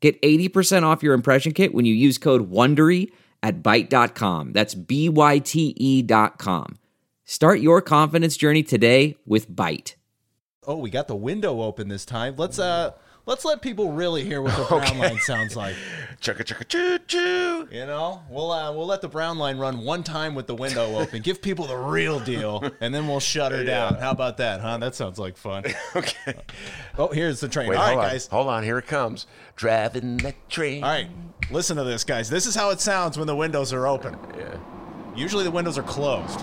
Get 80% off your impression kit when you use code WONDERY at Byte.com. That's B-Y-T-E dot com. Start your confidence journey today with Byte. Oh, we got the window open this time. Let's uh let's let people really hear what the brown Okay. line sounds like. Chugga chugga choo choo. You know, we'll uh, we'll let the brown line run one time with the window open. Give people the real deal, and then we'll shut her down. How about that, huh? That sounds like fun. Okay. Oh, here's the train. Wait, All right, hold on. guys. Hold on. Here it comes. Driving that train. All right, listen to this, guys. This is how it sounds when the windows are open. Yeah. Usually the windows are closed.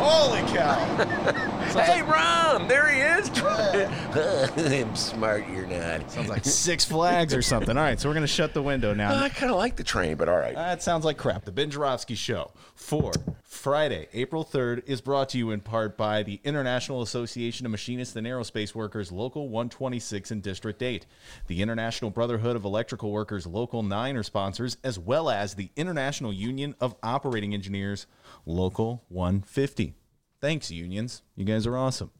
Holy cow! Hey, Ron, there he is. I'm smart, you're not. Sounds like Six Flags or something. All right, so we're gonna shut the window now. I kind of like the train, but all right. That sounds like crap. The Ben Joravsky Show for Friday, April 3rd is brought to you in part by the International Association of Machinists and Aerospace Workers, Local 126 in District 8. The International Brotherhood of Electrical Workers, Local 9 are sponsors, as well as the International Union of Operating Engineers, Local 150. Thanks, unions. You guys are awesome.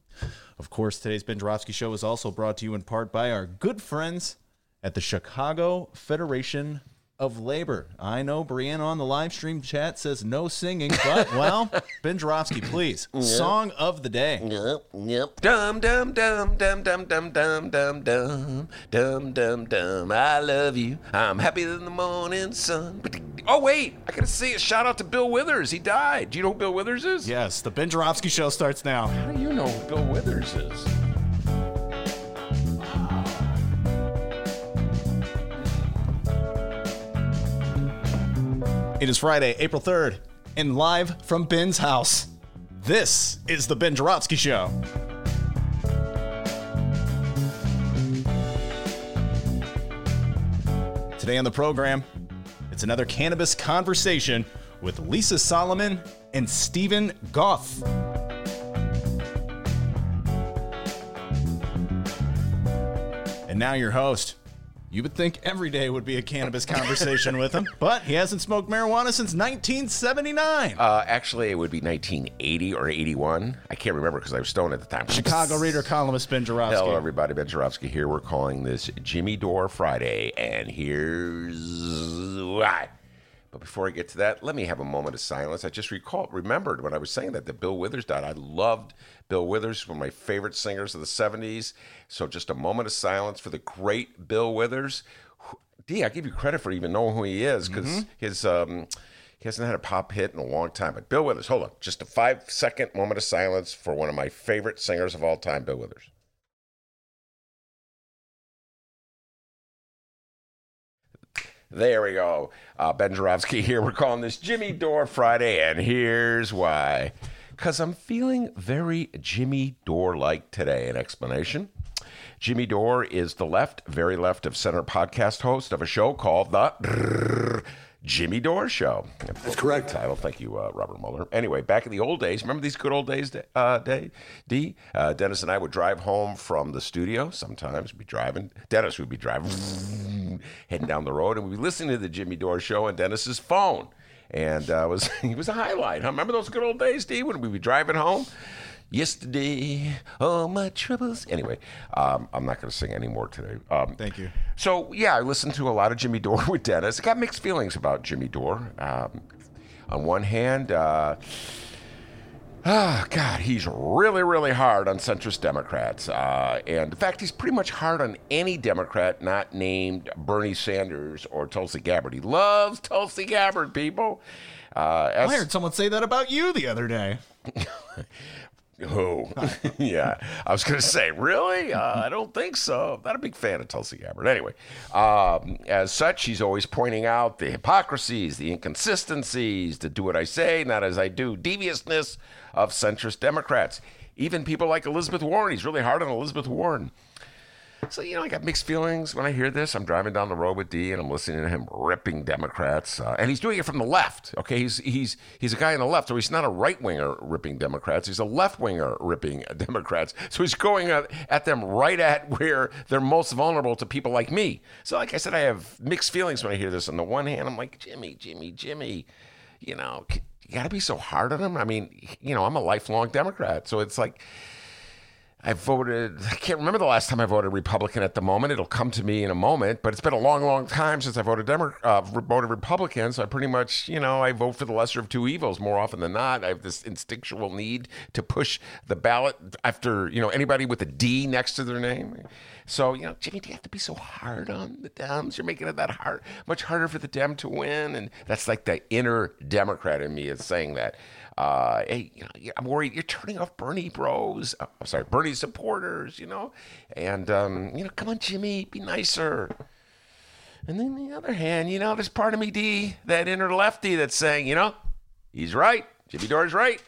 Of course, today's Ben Show is also brought to you in part by our good friends at the Chicago Federation of Labor. I know Brianna on the live stream chat says no singing, but well, Ben Joravsky, please. Song of the day. Yep, yep. Dum dum dum dum dum dum dum dum dum dum dum dum. I love you. I'm happier than the morning sun. Oh wait, I gotta say a shout out to Bill Withers. He died. Do you know who Bill Withers is? Yes, the Ben Joravsky Show starts now. How do you know who Bill Withers is? It is Friday, April 3rd, and live from Ben's house. This is the Ben Joravsky Show. Today on the program, it's another cannabis conversation with Lisa Solomon and Stephen Goff. And now your host. You would think every day would be a cannabis conversation with him, but he hasn't smoked marijuana since 1979. Uh, actually, it would be 1980 or 81. I can't remember because I was stoned at the time. Chicago reader columnist Ben Joravsky. Hello, everybody. Ben Joravsky here. We're calling this Jimmy Dore Friday, and here's why. But before I get to that, let me have a moment of silence. I just recall, remembered when I was saying that that Bill Withers died. I loved Bill Withers, one of my favorite singers of the '70s. So just a moment of silence for the great Bill Withers. D, I give you credit for even knowing who he is because his um, he hasn't had a pop hit in a long time. But Bill Withers, hold on, just a five second moment of silence for one of my favorite singers of all time, Bill Withers. There we go. Uh, ben Joravsky here. We're calling this Jimmy Dore Friday, and here's why. Because I'm feeling very Jimmy Dore like today. An explanation. Jimmy Dore is the left, very left of center podcast host of a show called The Jimmy Dore Show. That's correct. Title. Thank you, uh, Robert Mueller. Anyway, back in the old days, remember these good old days, uh, day, D? Uh, Dennis and I would drive home from the studio. Sometimes we'd be driving. Dennis would be driving, heading down the road, and we'd be listening to the Jimmy Dore Show on Dennis's phone. And uh, was he was a highlight. Huh? Remember those good old days, D, when we'd be driving home? Yesterday, all my troubles. Anyway, um, I'm not going to sing anymore today. Um, Thank you. so yeah, I listened to a lot of Jimmy Dore with Dennis. I got mixed feelings about Jimmy Dore. Um, on one hand, uh, ah, God, he's really, really hard on centrist Democrats, uh, and in fact, he's pretty much hard on any Democrat not named Bernie Sanders or Tulsi Gabbard. He loves Tulsi Gabbard, people. Uh, as- I heard someone say that about you the other day. Who? yeah, I was going to say, really? Uh, I don't think so. Not a big fan of Tulsi Gabbard. Anyway, um, as such, she's always pointing out the hypocrisies, the inconsistencies, the do what I say, not as I do, deviousness of centrist Democrats. Even people like Elizabeth Warren. He's really hard on Elizabeth Warren. So, you know, I got mixed feelings when I hear this. I'm driving down the road with D and I'm listening to him ripping Democrats. Uh, and he's doing it from the left. Okay. He's, he's, he's a guy on the left. So he's not a right winger ripping Democrats. He's a left winger ripping Democrats. So he's going at, at them right at where they're most vulnerable to people like me. So, like I said, I have mixed feelings when I hear this. On the one hand, I'm like, Jimmy, Jimmy, Jimmy, you know, you got to be so hard on him. I mean, you know, I'm a lifelong Democrat. So it's like, I voted, I can't remember the last time I voted Republican at the moment. It'll come to me in a moment, but it's been a long, long time since I voted, Demo- uh, voted Republican. So I pretty much, you know, I vote for the lesser of two evils more often than not. I have this instinctual need to push the ballot after, you know, anybody with a D next to their name. So, you know, Jimmy, do you have to be so hard on the Dems? You're making it that hard, much harder for the Dem to win. And that's like the inner Democrat in me is saying that. Uh, hey, you know, I'm worried you're turning off Bernie bros. Uh, I'm sorry, Bernie supporters, you know? And, um, you know, come on, Jimmy, be nicer. And then the other hand, you know, there's part of me, D, that inner lefty that's saying, you know, he's right. Jimmy Dore's right.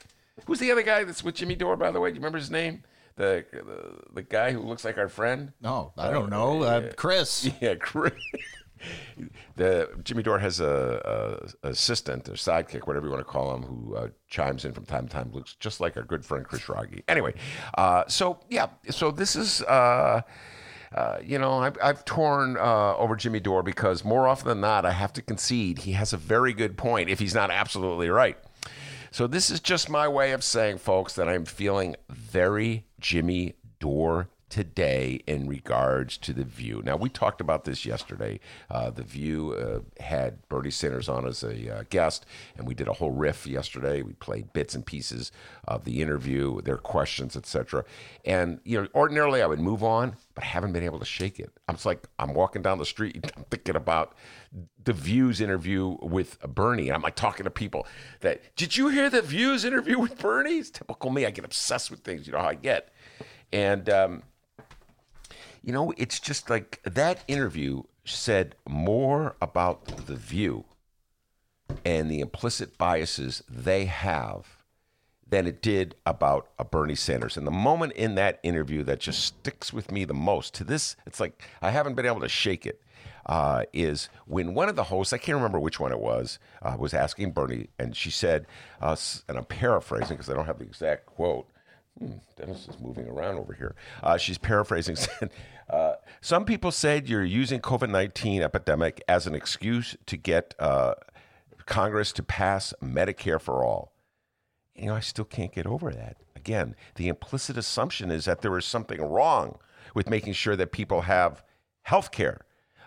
Who's the other guy that's with Jimmy Dore, by the way? Do you remember his name? The, the, the guy who looks like our friend? No, I don't know. Uh, Chris. Yeah, Chris. The Jimmy Dore has a, a, assistant or sidekick, whatever you want to call him, who uh, chimes in from time to time. Looks just like our good friend Chris Raggi. Anyway, uh, so yeah, so this is. Uh, uh, you know, I've, I've torn uh, over Jimmy Dore because more often than not, I have to concede he has a very good point if he's not absolutely right. So this is just my way of saying, folks, that I'm feeling very Jimmy Dore today in regards to the View. Now, we talked about this yesterday. Uh, the View uh, had Bernie Sanders on as a uh, guest, and we did a whole riff yesterday. We played bits and pieces of the interview, their questions, etc. And you know, ordinarily I would move on, but I haven't been able to shake it. I'm just like I'm walking down the street, I'm thinking about the View's interview with Bernie. And I'm like talking to people that, did you hear the View's interview with Bernie? It's typical me. I get obsessed with things. You know how I get. And um, you know, it's just like that interview said more about the view and the implicit biases they have than it did about a Bernie Sanders. And the moment in that interview that just sticks with me the most to this, it's like I haven't been able to shake it. Uh, is when one of the hosts, I can't remember which one it was, uh, was asking Bernie, and she said, uh, and I'm paraphrasing because I don't have the exact quote, Hmm, Dennis is moving around over here. Uh, she's paraphrasing. Said, uh, Some people said you're using COVID 19 epidemic as an excuse to get uh, Congress to pass Medicare for all. You know, I still can't get over that. Again, the implicit assumption is that there is something wrong with making sure that people have health care.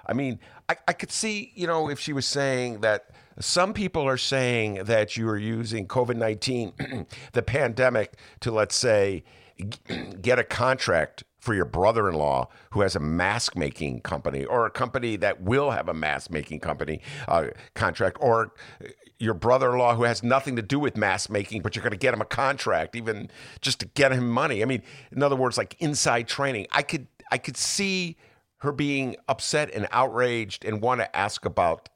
I mean, I, I could see, you know, if she was saying that some people are saying that you are using COVID 19, the pandemic, to, let's say, get a contract for your brother in law who has a mask making company or a company that will have a mask making company uh, contract or your brother in law who has nothing to do with mask making, but you're going to get him a contract, even just to get him money. I mean, in other words, like inside training. I could, I could see her being upset and outraged and want to ask about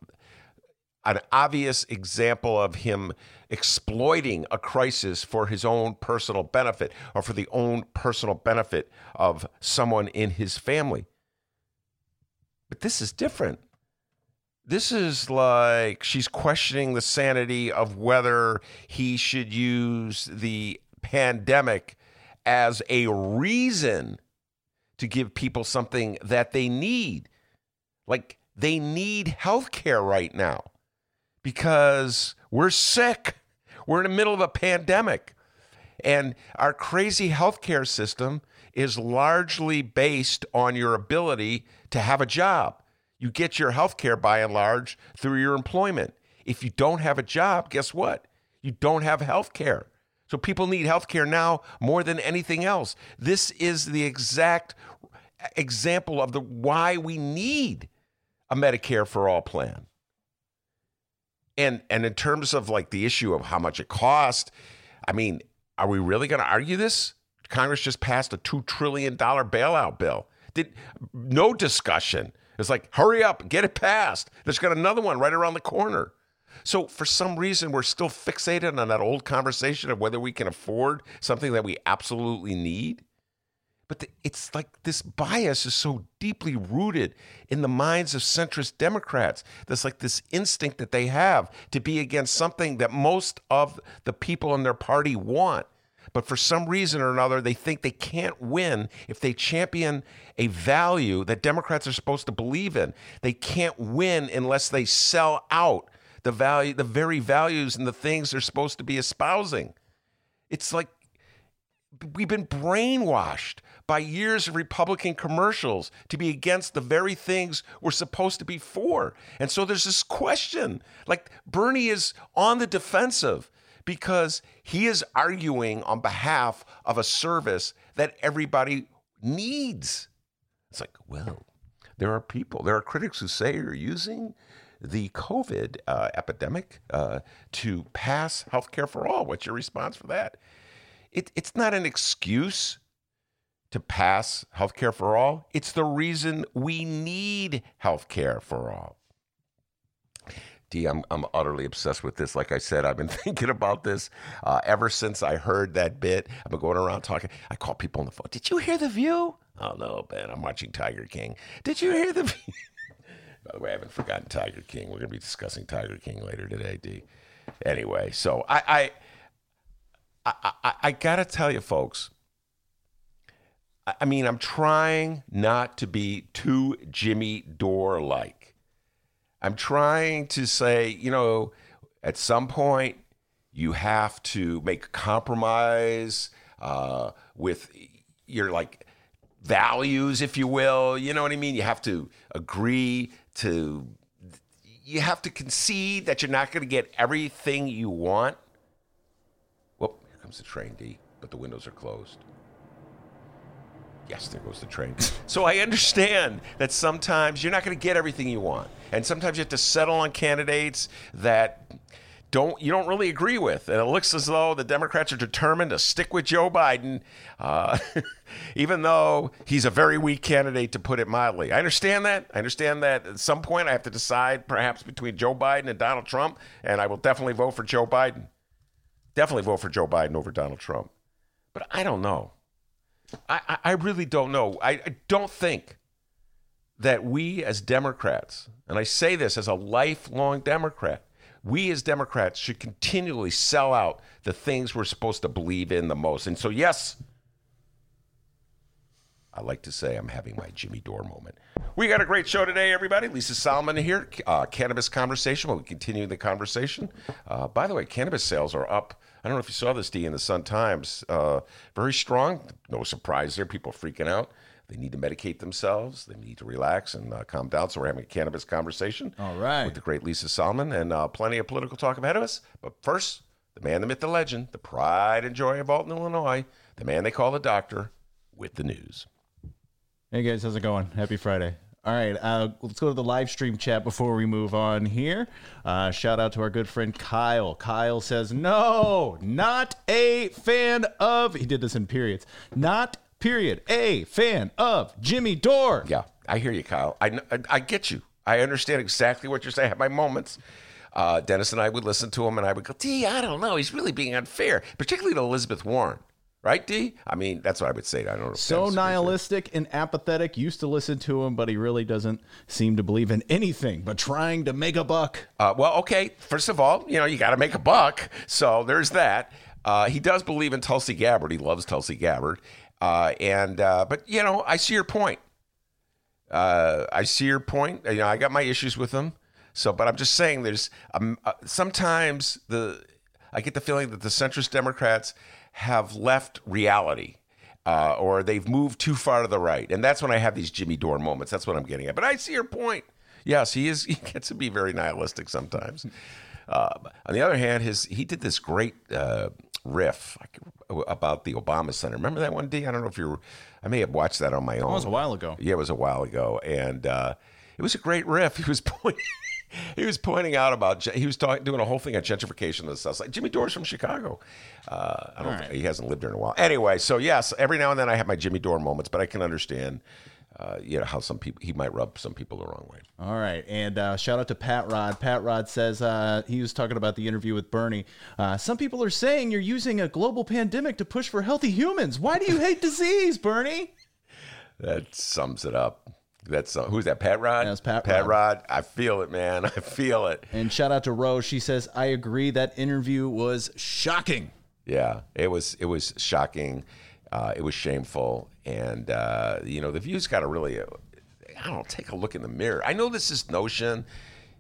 an obvious example of him exploiting a crisis for his own personal benefit or for the own personal benefit of someone in his family. But this is different. This is like she's questioning the sanity of whether he should use the pandemic as a reason to give people something that they need. Like they need health care right now because we're sick. We're in the middle of a pandemic. And our crazy healthcare system is largely based on your ability to have a job. You get your healthcare by and large through your employment. If you don't have a job, guess what? You don't have healthcare. So people need healthcare now more than anything else. This is the exact example of the why we need a Medicare for all plan. And and in terms of like the issue of how much it cost, I mean, are we really going to argue this? Congress just passed a two trillion dollar bailout bill. Did no discussion. It's like, hurry up, get it passed. There's got another one right around the corner. So for some reason, we're still fixated on that old conversation of whether we can afford something that we absolutely need. But the, it's like this bias is so deeply rooted in the minds of centrist Democrats. There's like this instinct that they have to be against something that most of the people in their party want. But for some reason or another, they think they can't win if they champion a value that Democrats are supposed to believe in. They can't win unless they sell out the value, the very values and the things they're supposed to be espousing. It's like we've been brainwashed by years of Republican commercials to be against the very things we're supposed to be for. And so there's this question like Bernie is on the defensive because he is arguing on behalf of a service that everybody needs. It's like, well, there are people, there are critics who say you're using the COVID uh, epidemic uh, to pass healthcare for all. What's your response for that? It, it's not an excuse to pass healthcare for all. It's the reason we need healthcare for all. D, I'm, I'm utterly obsessed with this. Like I said, I've been thinking about this uh, ever since I heard that bit. I've been going around talking. I call people on the phone. Did you hear the view? Oh, no, Ben. I'm watching Tiger King. Did you hear the view? By the way, I haven't forgotten Tiger King. We're going to be discussing Tiger King later today, D. Anyway, so I, I, I, I, I got to tell you, folks, I mean, I'm trying not to be too Jimmy Dore like. I'm trying to say, you know, at some point you have to make a compromise uh, with your like values, if you will. You know what I mean? You have to agree to, you have to concede that you're not going to get everything you want. Comes the train, D, but the windows are closed. Yes, there goes the train. So I understand that sometimes you're not going to get everything you want, and sometimes you have to settle on candidates that don't you don't really agree with. And it looks as though the Democrats are determined to stick with Joe Biden, uh, even though he's a very weak candidate, to put it mildly. I understand that. I understand that at some point I have to decide perhaps between Joe Biden and Donald Trump, and I will definitely vote for Joe Biden. Definitely vote for Joe Biden over Donald Trump. But I don't know. I, I really don't know. I, I don't think that we as Democrats, and I say this as a lifelong Democrat, we as Democrats should continually sell out the things we're supposed to believe in the most. And so, yes, I like to say I'm having my Jimmy Dore moment. We got a great show today, everybody. Lisa Solomon here, uh, Cannabis Conversation. We'll continue the conversation. Uh, by the way, cannabis sales are up. I don't know if you saw this, D, in the Sun Times. Uh, very strong. No surprise there. People freaking out. They need to medicate themselves. They need to relax and uh, calm down. So we're having a cannabis conversation. All right. With the great Lisa Solomon and uh, plenty of political talk ahead of us. But first, the man, the myth, the legend, the pride and joy of Alton, Illinois, the man they call the doctor, with the news. Hey guys, how's it going? Happy Friday. All right, uh, let's go to the live stream chat before we move on here. Uh, shout out to our good friend Kyle. Kyle says, No, not a fan of, he did this in periods, not period, a fan of Jimmy Dore. Yeah, I hear you, Kyle. I, I, I get you. I understand exactly what you're saying. I have my moments. Uh, Dennis and I would listen to him, and I would go, "Gee, I don't know. He's really being unfair, particularly to Elizabeth Warren. Right, D? I mean, that's what I would say. I don't know. So nihilistic and apathetic. Used to listen to him, but he really doesn't seem to believe in anything but trying to make a buck. Uh, well, okay. First of all, you know, you got to make a buck. So there's that. Uh, he does believe in Tulsi Gabbard. He loves Tulsi Gabbard. Uh, and, uh, but, you know, I see your point. Uh, I see your point. You know, I got my issues with him. So, but I'm just saying there's um, uh, sometimes the, I get the feeling that the centrist Democrats have left reality. Uh, or they've moved too far to the right, and that's when I have these Jimmy Dore moments. That's what I'm getting at. But I see your point. Yes, he is. He gets to be very nihilistic sometimes. Uh, on the other hand, his he did this great uh, riff about the Obama Center. Remember that one, D? I don't know if you were. I may have watched that on my own. It was a while ago. Yeah, it was a while ago, and uh, it was a great riff. He was pointing. He was pointing out about he was talking doing a whole thing on gentrification of the South Side. Jimmy Dore's from Chicago. Uh, I don't. Right. He hasn't lived there in a while. Anyway, so yes, every now and then I have my Jimmy Dore moments, but I can understand. Uh, you know how some people he might rub some people the wrong way. All right, and uh, shout out to Pat Rod. Pat Rod says uh, he was talking about the interview with Bernie. Uh, some people are saying you're using a global pandemic to push for healthy humans. Why do you hate disease, Bernie? that sums it up. That's uh, who's that? Pat Rod. That's Pat Pat Rod. Rod. I feel it, man. I feel it. And shout out to Rose. She says, I agree that interview was shocking. Yeah, it was it was shocking. Uh, it was shameful, and uh, you know the view's got to really, uh, I don't know, take a look in the mirror. I know this is notion,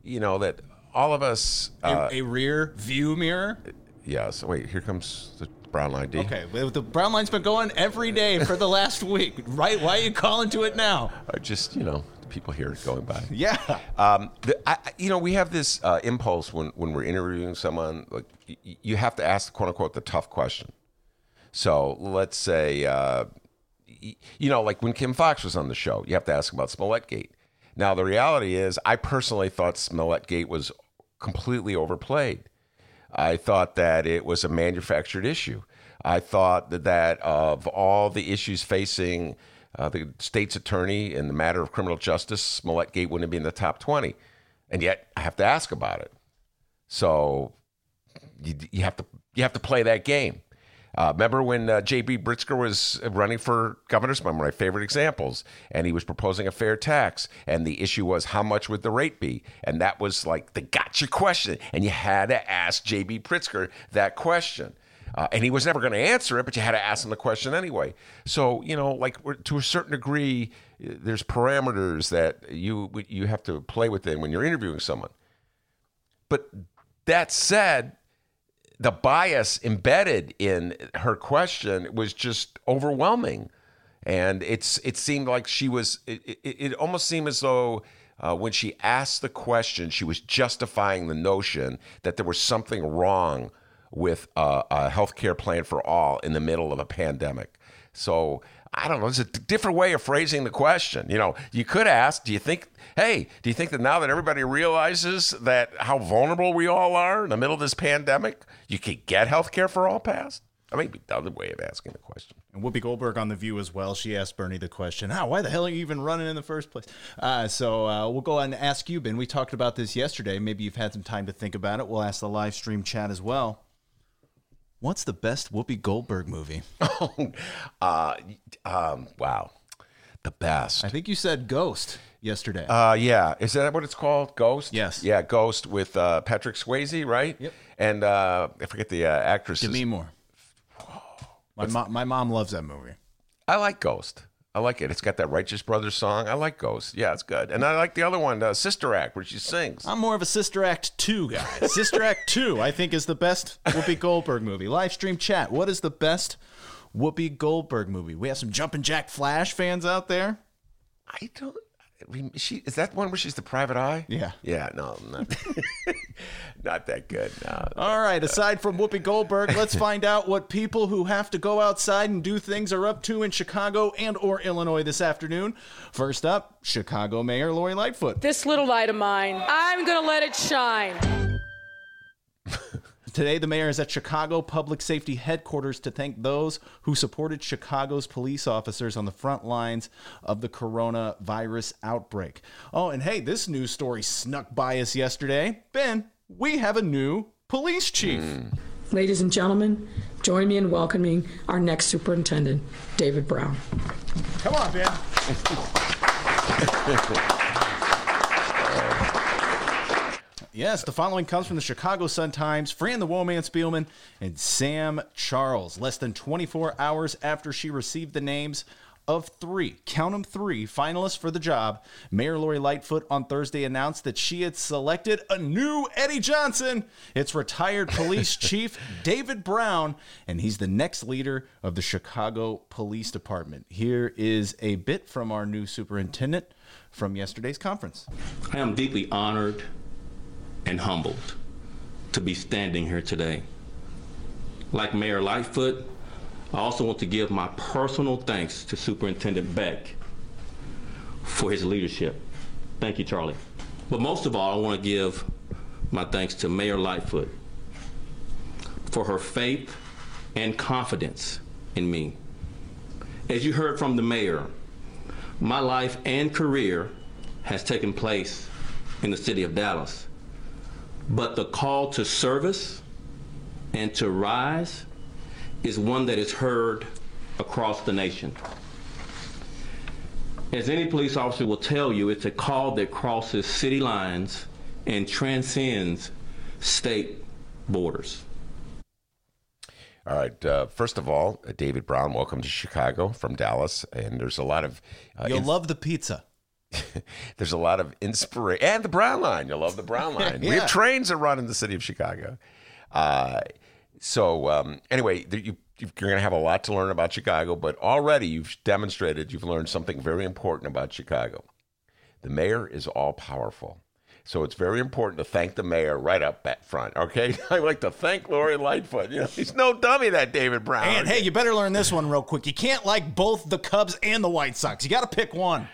you know that all of us. A, Uh, a rear view mirror. yeah. So wait, here comes the brown line D. Okay, the brown line's been going every day for the last week. Right? Why are you calling to it now? Just you know the people here going by. Yeah. Um, the, I, I- you know, we have this uh, impulse when, when we're interviewing someone, like y- you have to ask, quote unquote, the tough question. So let's say, uh, y- you know, like when Kim Foxx was on the show, you have to ask about Smollett Gate. Now, the reality is, I personally thought Smollett Gate was completely overplayed. I thought that it was a manufactured issue. I thought that, that of all the issues facing uh, the state's attorney in the matter of criminal justice, Smollett Gate wouldn't be in the top 20. And yet I have to ask about it. So you, you have to you have to play that game. Uh, remember when uh, J.B. Pritzker was running for governor? One of my favorite examples, and he was proposing a fair tax, and the issue was how much would the rate be, and that was like the gotcha question, and you had to ask J.B. Pritzker that question. Uh, and he was never going to answer it, but you had to ask him the question anyway. So you know, like to a certain degree, there's parameters that you you have to play within when you're interviewing someone. But that said, the bias embedded in her question was just overwhelming, and it's it seemed like she was. It, it, it almost seemed as though. Uh, when she asked the question, she was justifying the notion that there was something wrong with uh, a healthcare plan for all in the middle of a pandemic. So I don't know. It's a different way of phrasing the question. You know, you could ask, do you think, hey, do you think that now that everybody realizes that how vulnerable we all are in the middle of this pandemic, you could get health care for all passed? I mean, the other way of asking the question. And Whoopi Goldberg on The View as well. She asked Bernie the question, ah, why the hell are you even running in the first place? Uh, so uh, we'll go on and ask you, Ben. We talked about this yesterday. Maybe you've had some time to think about it. We'll ask the live stream chat as well. What's the best Whoopi Goldberg movie? uh, um, wow, the best. I think you said Ghost yesterday. Uh, yeah, is that what it's called? Ghost. Yes. Yeah, Ghost with uh, Patrick Swayze, right? Yep. And uh, I forget the uh, actress. Demi Moore. My, mo- my mom loves that movie. I like Ghost. I like it. It's got that Righteous Brothers song. I like Ghost. Yeah, it's good. And I like the other one, uh, Sister Act, where she sings. I'm more of a Sister Act 2 guy. Sister Act 2, I think, is the best Whoopi Goldberg movie. Live stream chat. What is the best Whoopi Goldberg movie? We have some Jumpin' Jack Flash fans out there. I don't. I mean, she is that one where she's the private eye? Yeah. Yeah. No, not, not that good. No. All right, aside from Whoopi Goldberg, let's find out what people who have to go outside and do things are up to in Chicago and or Illinois this afternoon. First up, Chicago Mayor Lori Lightfoot. This little light of mine, I'm gonna let it shine. Today, the mayor is at Chicago Public Safety Headquarters to thank those who supported Chicago's police officers on the front lines of the coronavirus outbreak. Oh, and hey, this news story snuck by us yesterday. Ben, we have a new police chief. Hmm. Ladies and gentlemen, join me in welcoming our next superintendent, David Brown. Come on, Ben. Yes, the following comes from the Chicago Sun-Times, Fran the Woman Spielman, and Sam Charles. Less than 24 hours after she received the names of three, count them three, finalists for the job, Mayor Lori Lightfoot on Thursday announced that she had selected a new Eddie Johnson. It's retired police chief David Brown, and he's the next leader of the Chicago Police Department. Here is a bit from our new superintendent from yesterday's conference. I am deeply honored and humbled to be standing here today. Like Mayor Lightfoot, I also want to give my personal thanks to Superintendent Beck for his leadership. Thank you, Charlie. But most of all, I want to give my thanks to Mayor Lightfoot for her faith and confidence in me. As you heard from the mayor, my life and career has taken place in the city of Dallas. But the call to service and to rise is one that is heard across the nation. As any police officer will tell you, it's a call that crosses city lines and transcends state borders. All right. Uh, first of all, uh, David Brown, welcome to Chicago from Dallas. And there's a lot of uh, You'll ins- love the pizza. there's a lot of inspiration and the Brown Line. You'll love the Brown Line. We have trains that run in the city of Chicago. Uh, so um, anyway, there- you, you're going to have a lot to learn about Chicago, but already you've demonstrated you've learned something very important about Chicago. The mayor is all powerful. So it's very important to thank the mayor right up at front. Okay, I like to thank Lori Lightfoot. You know, he's no dummy, that David Brown. And hey, you better learn this one real quick. You can't like both the Cubs and the White Sox. You got to pick one.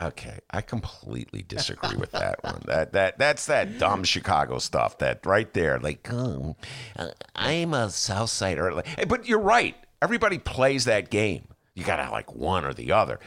Okay, I completely disagree with that one. That that that's that dumb Chicago stuff. That right there, like, oh, I'm a South Sider. But you're right. Everybody plays that game. You gotta like one or the other.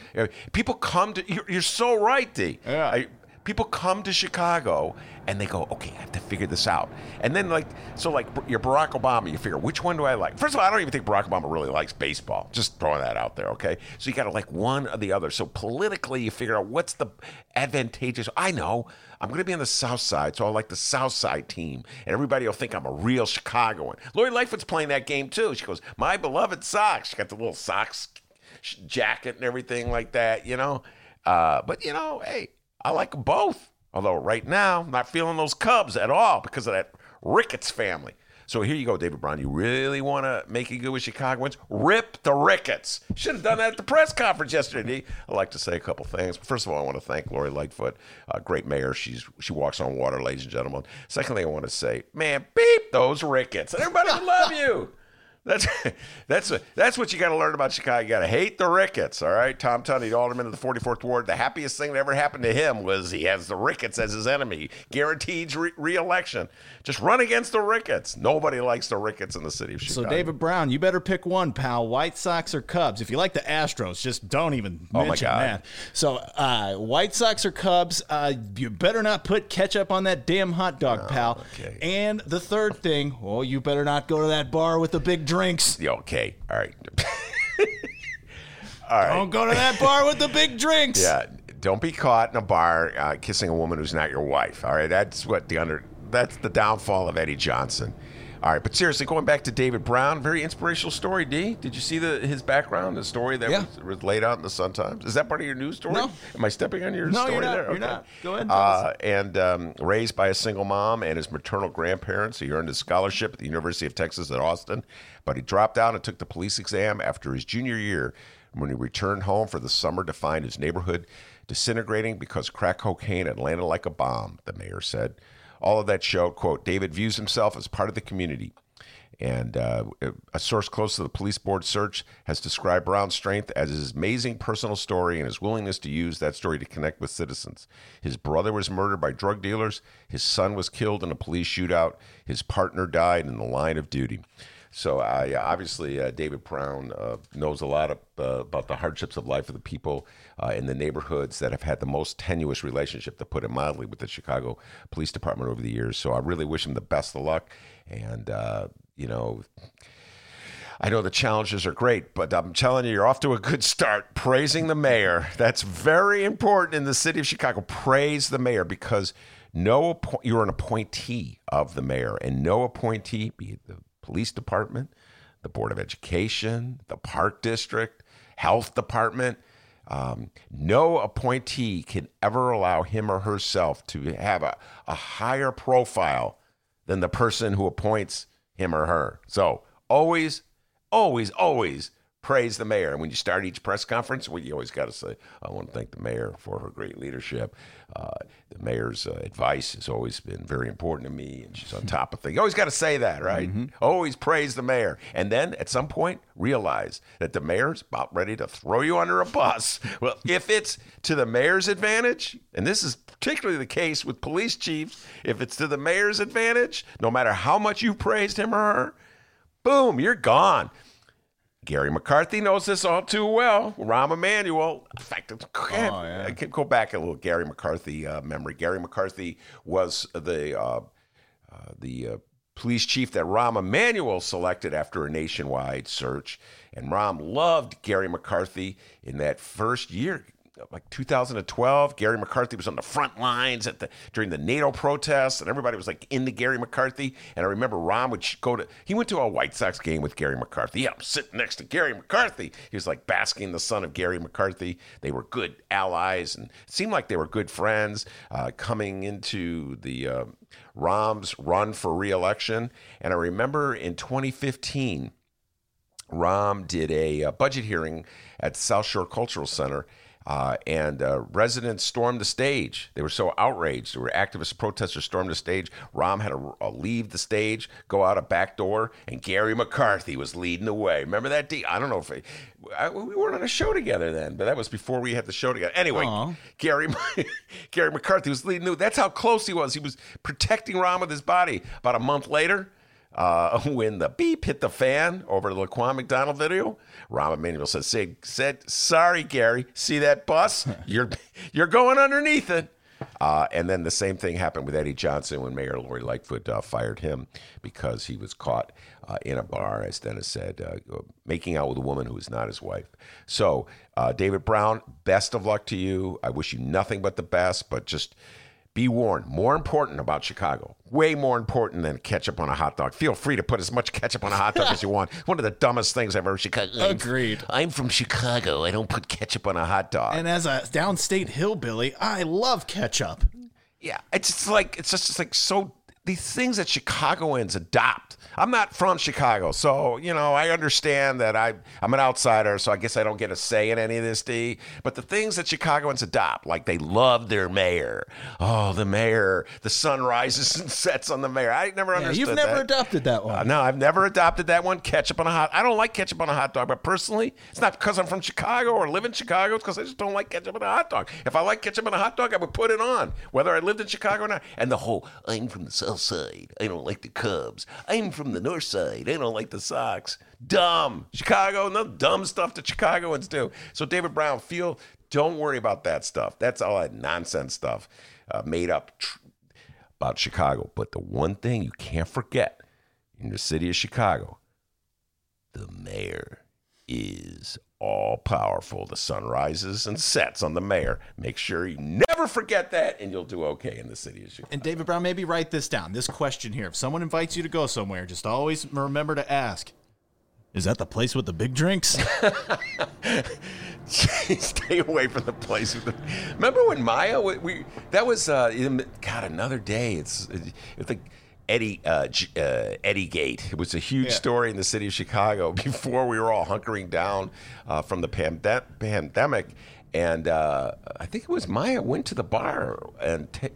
People come to. You're, you're so right, D. Yeah. I- people come to Chicago and they go, okay, I have to figure this out. And then like, so like you're Barack Obama, you figure which one do I like? First of all, I don't even think Barack Obama really likes baseball. Just throwing that out there, okay? So you got to like one or the other. So politically, you figure out what's the advantageous. I know I'm going to be on the South Side, so I like the South Side team, and everybody will think I'm a real Chicagoan. Lori Lightfoot's playing that game too. She goes, my beloved Sox. She got the little sh- jacket and everything like that, you know. Uh, but you know, hey, I like 'em both. Although right now, I'm not feeling those Cubs at all because of that Ricketts family. So here you go, David Brown. You really want to make it good with Chicagoans? Rip the Ricketts. Should have done that at the press conference yesterday. I'd like to say a couple things. First of all, I want to thank Lori Lightfoot, uh, great mayor. She's she walks on water, ladies and gentlemen. Secondly, I want to say, man, beep those Ricketts. Everybody love you. That's that's that's what you got to learn about Chicago. You got to hate the Ricketts. All right, Tom Tunney, alderman of the 44th ward. The happiest thing that ever happened to him was he has the Ricketts as his enemy, guaranteed re- re-election. Just run against the Ricketts. Nobody likes the Ricketts in the city of Chicago. So David Brown, you better pick one, pal. White Sox or Cubs. If you like the Astros, just don't even Oh, my mention God. that. So uh, White Sox or Cubs, uh, you better not put ketchup on that damn hot dog, pal. Oh, okay. And the third thing, oh, you better not go to that bar with the big drinks. Okay, All right. All right. Don't go to that bar with the big drinks. Yeah, don't be caught in a bar uh, kissing a woman who's not your wife. All right, that's what the under. That's the downfall of Eddie Johnson. All right, but seriously, going back to David Brown, very inspirational story. D, did you see the his background, the story that Yeah. was, was laid out in the Sun Times? Is that part of your news story? No. Am I stepping on your No, story you're not. there? You're Okay. not. Go ahead and. Uh, and um, raised by a single mom and his maternal grandparents, he earned a scholarship at the University of Texas at Austin, but he dropped out and took the police exam after his junior year. When he returned home for the summer to find his neighborhood disintegrating because crack cocaine had landed like a bomb, the mayor said. All of that showed, quote, David views himself as part of the community. And uh, a source close to the police board search has described Brown's strength as his amazing personal story and his willingness to use that story to connect with citizens. His brother was murdered by drug dealers. His son was killed in a police shootout. His partner died in the line of duty. So, uh, obviously, uh, David Brown uh, knows a lot of, uh, about the hardships of life of the people uh, in the neighborhoods that have had the most tenuous relationship, to put it mildly, with the Chicago Police Department over the years. So, I really wish him the best of luck. And, uh, you know, I know the challenges are great, but I'm telling you, you're off to a good start. Praising the mayor. That's very important in the city of Chicago. Praise the mayor because no you're an appointee of the mayor, and no appointee, be it the police department, the board of education, the park district, health department, um, no appointee can ever allow him or herself to have a, a higher profile than the person who appoints him or her. So always, always, always praise the mayor. And when you start each press conference, well, you always got to say, I want to thank the mayor for her great leadership. Uh, the mayor's uh, advice has always been very important to me, and she's on top of things. You always got to say that, right? Always praise the mayor. And then at some point, realize that the mayor's about ready to throw you under a bus. Well, if it's to the mayor's advantage, and this is particularly the case with police chiefs, if it's to the mayor's advantage, no matter how much you praised him or her, boom, you're gone. Gary McCarthy knows this all too well. Rahm Emanuel. In fact, I can go back a little Gary McCarthy uh, memory. Gary McCarthy was the uh, uh, the uh, police chief that Rahm Emanuel selected after a nationwide search, and Rahm loved Gary McCarthy in that first year. Like 2012. Gary McCarthy was on the front lines at the during the NATO protests, and everybody was like into Gary McCarthy. And I remember Rahm would go to he went to a White Sox game with Gary McCarthy. Yeah, I'm sitting next to Gary McCarthy. He was like basking in the sun of Gary McCarthy. They were good allies, and seemed like they were good friends uh, coming into the. Uh, Rahm's run for reelection. And I remember in 2015, Rahm did a, a budget hearing at South Shore Cultural Center. Uh, and uh, residents stormed the stage. They were so outraged. There were activists, protesters stormed the stage. Rahm had to uh, leave the stage, go out a back door, and Gary McCarthy was leading the way. Remember that? D- I don't know if I, I, we weren't on a show together then, but that was before we had the show together. Anyway, Aw. Gary Gary McCarthy was leading. the- That's how close he was. He was protecting Rahm with his body. About a month later, uh, when the beep hit the fan over the Laquan McDonald video, Rahm Emanuel said, said, said, "Sorry, Gary. See that bus? You're you're going underneath it." Uh, and then the same thing happened with Eddie Johnson when Mayor Lori Lightfoot uh, fired him because he was caught uh, in a bar, as Dennis said, uh, making out with a woman who was not his wife. So, uh, David Brown, best of luck to you. I wish you nothing but the best, but just be warned. More important about Chicago. Way more important than ketchup on a hot dog. Feel free to put as much ketchup on a hot dog as you want. One of the dumbest things I've ever Chicago. I'm- Agreed. I'm from Chicago. I don't put ketchup on a hot dog. And as a downstate hillbilly, I love ketchup. Yeah, it's just like it's just it's like so these things that Chicagoans adopt. I'm not from Chicago, so you know I understand that I I'm an outsider, so I guess I don't get a say in any of this. D. But the things that Chicagoans adopt, like they love their mayor. Oh, the mayor. The sun rises and sets on the mayor. I never Yeah, understood. you've never that. adopted that one. Uh, no, I've never adopted that one. Ketchup on a hot. I don't like ketchup on a hot dog, but personally, it's not because I'm from Chicago or live in Chicago. It's because I just don't like ketchup on a hot dog. If I like ketchup on a hot dog, I would put it on, whether I lived in Chicago or not. And the whole I'm from the South Side. I don't like the Cubs. I'm from the North Side. They don't like the Sox. Dumb. Chicago, no dumb stuff that Chicagoans do. So David Brown, feel. Don't worry about that stuff. That's all that nonsense stuff, uh, made up tr- about Chicago. But the one thing you can't forget in the city of Chicago, the mayor is all powerful. The sun rises and sets on the mayor. Make sure you never forget that, and you'll do okay in the city of Chicago. And David Brown, maybe write this down. This question here. If someone invites you to go somewhere, just always remember to ask, is that the place with the big drinks? Stay away from the place. With the, remember when Maya? We, we that was uh, God another day. It's it's like Eddie uh, uh, Eddie Gate. It was a huge Yeah. story in the city of Chicago before we were all hunkering down uh, from the pande- pandemic. And uh, I think it was Maya went to the bar and t-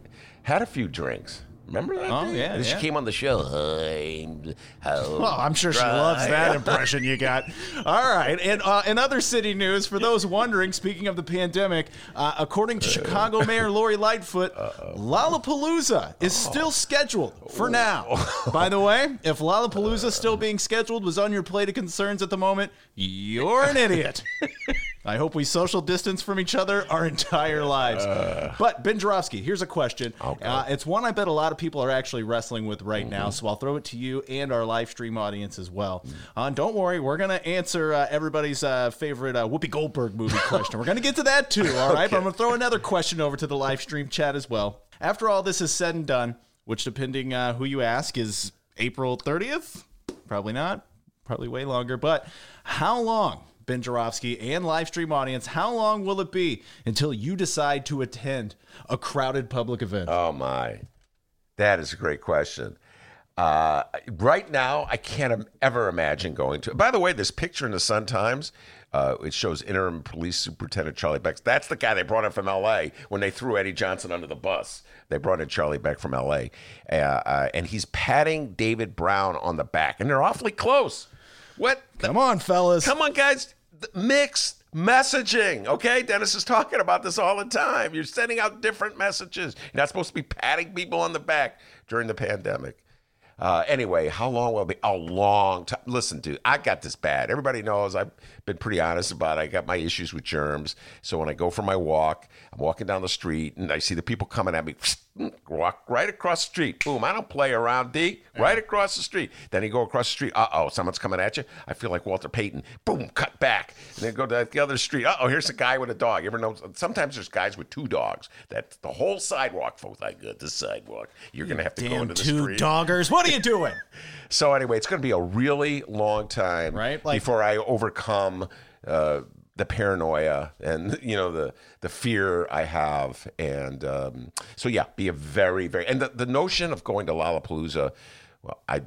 had a few drinks. Remember that? Oh, day? yeah, And yeah. she came on the show. I'm how Well, I'm sure she loves that impression you got. All right. And uh, in other city news, for those wondering, speaking of the pandemic, uh, according to Chicago Mayor Lori Lightfoot, Lollapalooza is still scheduled for now. By the way, if Lollapalooza still being scheduled was on your plate of concerns at the moment, you're an idiot. I hope we social distance from each other our entire lives. but Ben Joravsky, here's a question. Uh, it's one I bet a lot of people are actually wrestling with right now, so I'll throw it to you and our live stream audience as well. Uh, don't worry, we're going to answer uh, everybody's uh, favorite uh, Whoopi Goldberg movie question. We're going to get to that too, all right? But I'm going to throw another question over to the live stream chat as well. After all this is said and done, which depending uh, who you ask is April 30th, probably not, probably way longer, but how long? Ben Joravsky and live stream audience, how long will it be until you decide to attend a crowded public event? Oh my, that is a great question. Uh, right now, I can't ever imagine going to. By the way, this picture in the Sun Times, uh, it shows interim police superintendent Charlie Beck. That's the guy they brought in from L.A. when they threw Eddie Johnson under the bus. They brought in Charlie Beck from L.A. Uh, uh, and he's patting David Brown on the back, and they're awfully close. What? Come on, fellas. Come on, guys. Mixed messaging. Okay, Dennis is talking about this all the time. You're sending out different messages. You're not supposed to be patting people on the back during the pandemic. Uh, anyway, how long will it be? A long time. Listen, dude, I got this bad. Everybody knows I've been pretty honest about it. I got my issues with germs. So when I go for my walk, I'm walking down the street and I see the people coming at me. walk right across the street. Boom. I don't play around, D. Right across the street. Then you go across the street. Uh oh, someone's coming at you. I feel like Walter Payton. Boom, cut back. And then go to the other street. Uh oh, here's a guy with a dog. You ever know? Sometimes there's guys with two dogs. That the whole sidewalk, folks. I got the sidewalk. You're gonna have to go into the two street. doggers. What are you doing? So anyway, it's going to be a really long time Right, like- before I overcome uh, the paranoia and you know the the fear I have, and um, so yeah, be a very very and the, the notion of going to Lollapalooza, well, I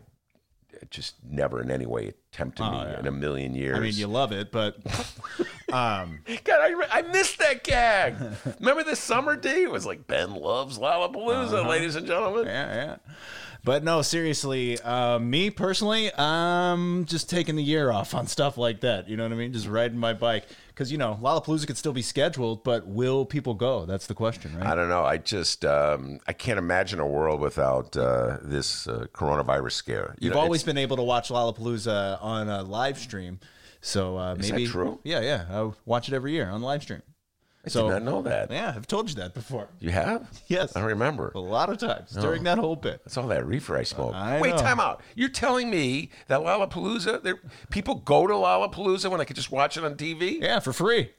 just never in any way tempted me in a million years. Oh, I mean, you love it, but um, God, I, I missed that gag. Remember this summer, D? It was like Ben loves Lollapalooza, ladies and gentlemen. Uh-huh. yeah, yeah. But no, seriously, uh, me personally, I'm just taking the year off on stuff like that. You know what I mean? Just riding my bike because you know Lollapalooza could still be scheduled, but will people go? That's the question, right? I don't know. I just um, I can't imagine a world without uh, this uh, coronavirus scare. You You've know, always been able to watch Lollapalooza on a live stream, so uh, Is that maybe true? Yeah, yeah. I watch it every year on live stream. I so- did not know that. Yeah, I've told you that before. You have? Yes. I remember. A lot of times during that whole bit. That's all that reefer I smoke. I Wait, know. time out. You're telling me that Lollapalooza, people go to Lollapalooza when I could just watch it on TV? Yeah, for free.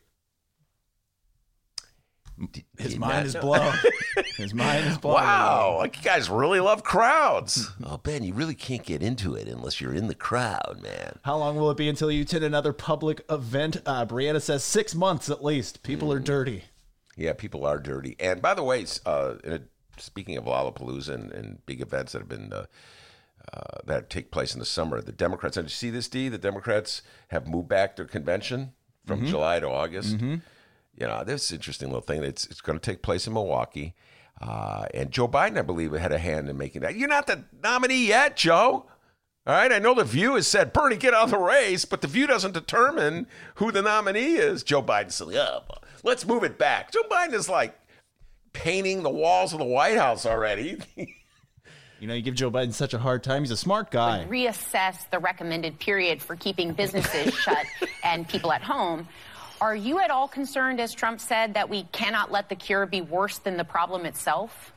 His mind is blown. His mind is blown. Wow, like you guys really love crowds. oh, Ben, you really can't get into it unless you're in the crowd, man. How long will it be until you attend another public event? Uh, Brianna says six months at least. People are dirty. Yeah, people are dirty. And by the way, uh, in a, speaking of Lollapalooza and, and big events that have been uh, uh, that take place in the summer, the Democrats. And you see this, D? The Democrats have moved back their convention from July to August. You know, this is interesting little thing. It's it's going to take place in Milwaukee. Uh, and Joe Biden, I believe, had a hand in making that. You're not the nominee yet, Joe. All right, I know the View has said Bernie get out of the race, but the View doesn't determine who the nominee is. Joe Biden said, "Yeah, let's move it back." Joe Biden is like painting the walls of the White House already. You know, you give Joe Biden such a hard time. He's a smart guy. reassess the recommended period for keeping businesses shut and people at home. Are you at all concerned, as Trump said, that we cannot let the cure be worse than the problem itself?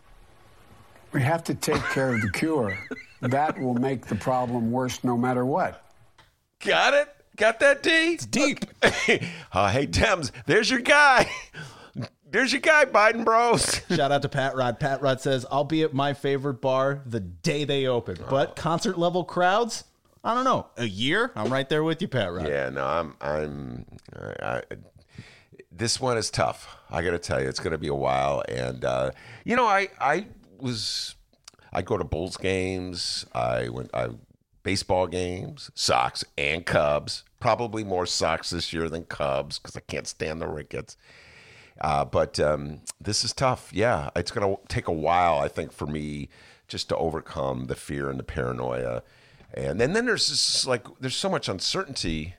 We have to take care of the cure. That will make the problem worse no matter what. Got it? Got that, D? It's deep. uh, hey, Dems, there's your guy. There's your guy, Biden bros. Shout out to Pat Rod. Pat Rod says, I'll be at my favorite bar the day they open. But concert level crowds, I don't know. A year? I'm right there with you, Pat Rod. Yeah, no, I'm, I'm, I, I, this one is tough. I got to tell you, it's going to be a while. And uh, you know, I, I was, I go to Bulls games. I went, I baseball games, Sox and Cubs. Probably more Sox this year than Cubs because I can't stand the Ricketts. Uh, but um, this is tough. Yeah, it's going to take a while, I think, for me just to overcome the fear and the paranoia. And, and then there's this, like there's so much uncertainty.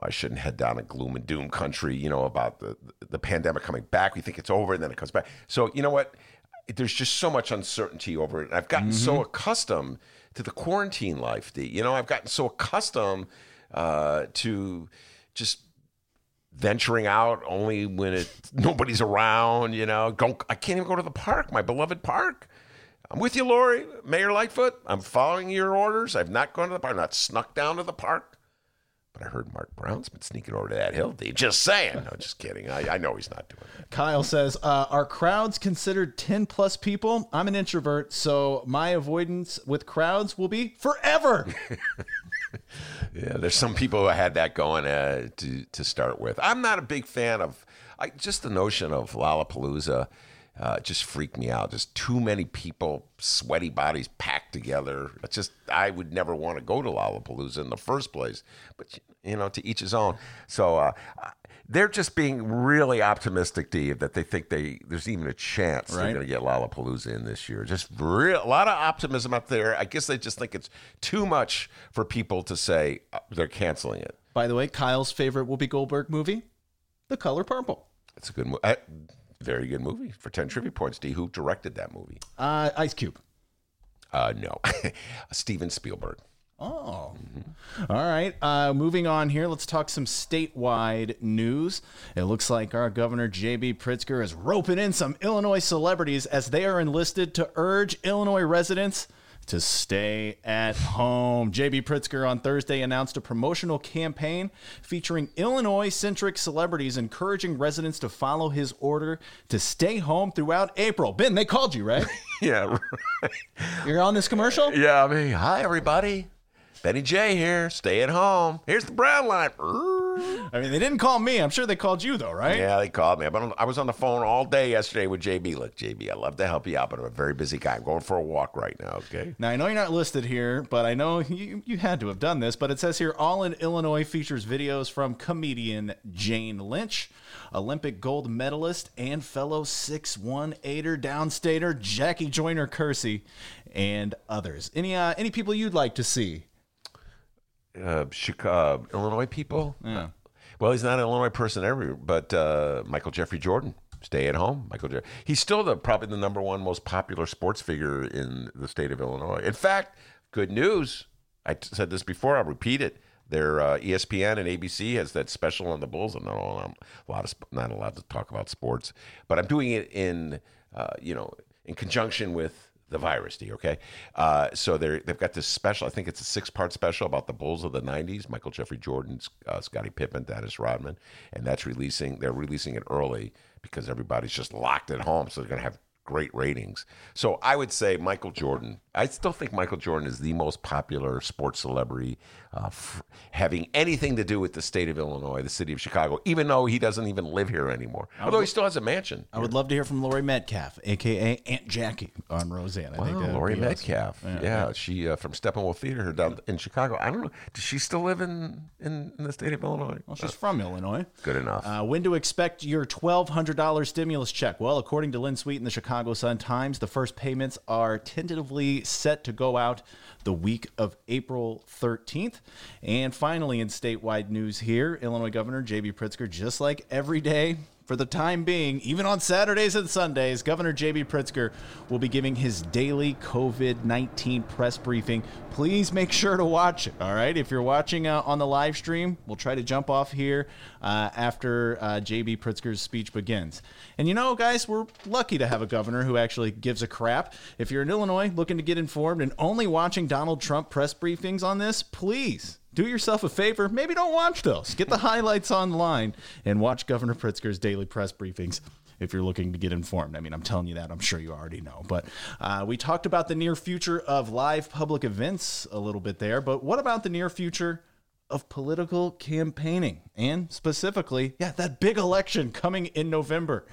Oh, I shouldn't head down a gloom and doom country, you know, about the the pandemic coming back. We think it's over, and then it comes back. So you know what? There's just so much uncertainty over it. I've gotten so accustomed to the quarantine life. D. You know, I've gotten so accustomed uh, to just venturing out only when it nobody's around. You know, go. I can't even go to the park, my beloved park. I'm with you, Lori, Mayor Lightfoot. I'm following your orders. I've not gone to the park. I've not snuck down to the park. But I heard Mark Brown's been sneaking over to that hill. Just saying. No, just kidding. I, I know he's not doing that. Kyle says, uh, Are crowds considered 10 plus people? I'm an introvert, so my avoidance with crowds will be forever. Yeah, there's some people who had that going uh, to to start with. I'm not a big fan of I, just the notion of Lollapalooza. Uh, just freaked me out. Just too many people, sweaty bodies packed together. It's just I would never want to go to Lollapalooza in the first place. But you know, to each his own. So uh, they're just being really optimistic, Dave, that they think they there's even a chance they're going to get Lollapalooza in this year. Just real, a lot of optimism up there. I guess they just think it's too much for people to say uh, they're canceling it. By the way, Kyle's favorite Whoopi Goldberg movie, The Color Purple. It's a good movie. Very good movie for 10 trivia points. D. Who directed that movie? Uh, Ice Cube. Uh, no. Steven Spielberg. Oh. All right. Uh, moving on here, let's talk some statewide news. It looks like our governor, J.B. Pritzker, is roping in some Illinois celebrities as they are enlisted to urge Illinois residents to stay at home. JB Pritzker on Thursday announced a promotional campaign featuring Illinois centric celebrities encouraging residents to follow his order to stay home throughout April. Ben, they called you, right? Yeah, right. You're on this commercial? Yeah, I mean, hi everybody. Benny J here. Stay at home. Here's the brown line. I mean, they didn't call me. I'm sure they called you, though, right? Yeah, they called me. I've been on- I was on the phone all day yesterday with JB. Look, JB, I love to help you out, but I'm a very busy guy. I'm going for a walk right now, okay? Now, I know you're not listed here, but I know you, you had to have done this. But it says here All in Illinois features videos from comedian Jane Lynch, Olympic gold medalist, and fellow 6'1 aider downstater Jackie Joyner Kersee, and others. Any, uh, any people you'd like to see? Uh, Chicago, Illinois people? Yeah. Well, he's not an Illinois person ever, but uh, Michael Jeffrey Jordan. Stay at home, Michael. He's still the probably the number one most popular sports figure in the state of Illinois. In fact, good news. I t- said this before. I'll repeat it. Their uh, ESPN and ABC has that special on the Bulls. I'm not, I'm a lot of sp- not allowed to talk about sports, but I'm doing it in uh, you know in conjunction with the virus. D, okay? Uh, so they're they've got this special. I think it's a six part special about the Bulls of the '90s. Michael Jeffrey Jordan, uh, Scottie Pippen, Dennis Rodman, and that's releasing. They're releasing it early because everybody's just locked at home, so they're going to have great ratings. So I would say Michael Jordan. I still think Michael Jordan is the most popular sports celebrity uh, f- having anything to do with the state of Illinois, the city of Chicago, even though he doesn't even live here anymore. Although he still has a mansion. I would love to hear from Laurie Metcalf, aka Aunt Jackie, on Roseanne. I think Wow, that'd Laurie be awesome. Metcalf. Yeah, she uh, from Steppenwolf Theater down in Chicago. I don't know. Does she still live in, in, in the state of Illinois? Well, she's from Illinois. Good enough. Uh, when to expect your $1,200 stimulus check? Well, according to Lynn Sweet in the Chicago Sun Times, the first payments are tentatively set to go out the week of April 13th. And finally, in statewide news here, Illinois Governor J.B. Pritzker, just like every day, for the time being, even on Saturdays and Sundays, Governor J.B. Pritzker will be giving his daily COVID 19 press briefing. Please make sure to watch it, all right? If you're watching uh, on the live stream, we'll try to jump off here uh, after uh, J.B. Pritzker's speech begins. And you know, guys, we're lucky to have a governor who actually gives a crap. If you're in Illinois looking to get informed and only watching Donald Trump press briefings on this, please do yourself a favor. Maybe don't watch those. Get the highlights online and watch Governor Pritzker's daily press briefings if you're looking to get informed. I mean, I'm telling you that. I'm sure you already know. But uh, we talked about the near future of live public events a little bit there. But what about the near future? Of political campaigning, and specifically, yeah, that big election coming in November.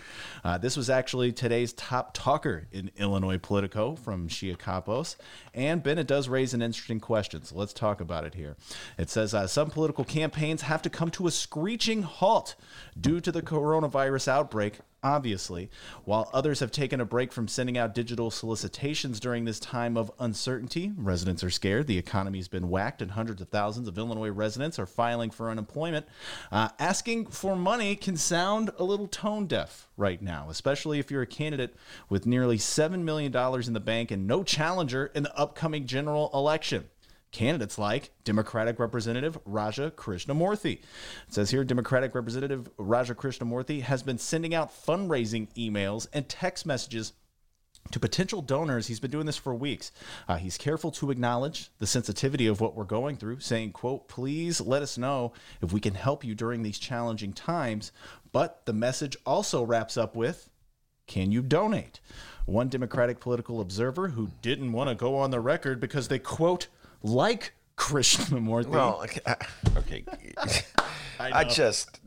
Uh, this was actually today's top talker in Illinois Politico from Shia Kapos. And Ben, it does raise an interesting question. So let's talk about it here. It says uh, some political campaigns have to come to a screeching halt due to the coronavirus outbreak obviously, while others have taken a break from sending out digital solicitations during this time of uncertainty. Residents are scared. The economy's been whacked, and hundreds of thousands of Illinois residents are filing for unemployment. Uh, asking for money can sound a little tone deaf right now, especially if you're a candidate with nearly $7 million in the bank and no challenger in the upcoming general election candidates like Democratic Representative Raja Krishnamoorthi. It says here Democratic Representative Raja Krishnamoorthi has been sending out fundraising emails and text messages to potential donors. He's been doing this for weeks. Uh, he's careful to acknowledge the sensitivity of what we're going through saying quote please let us know if we can help you during these challenging times. But the message also wraps up with can you donate? One democratic political observer who didn't want to go on the record because they quote like Krishnamoorthi. Well, okay. uh, okay. I, just.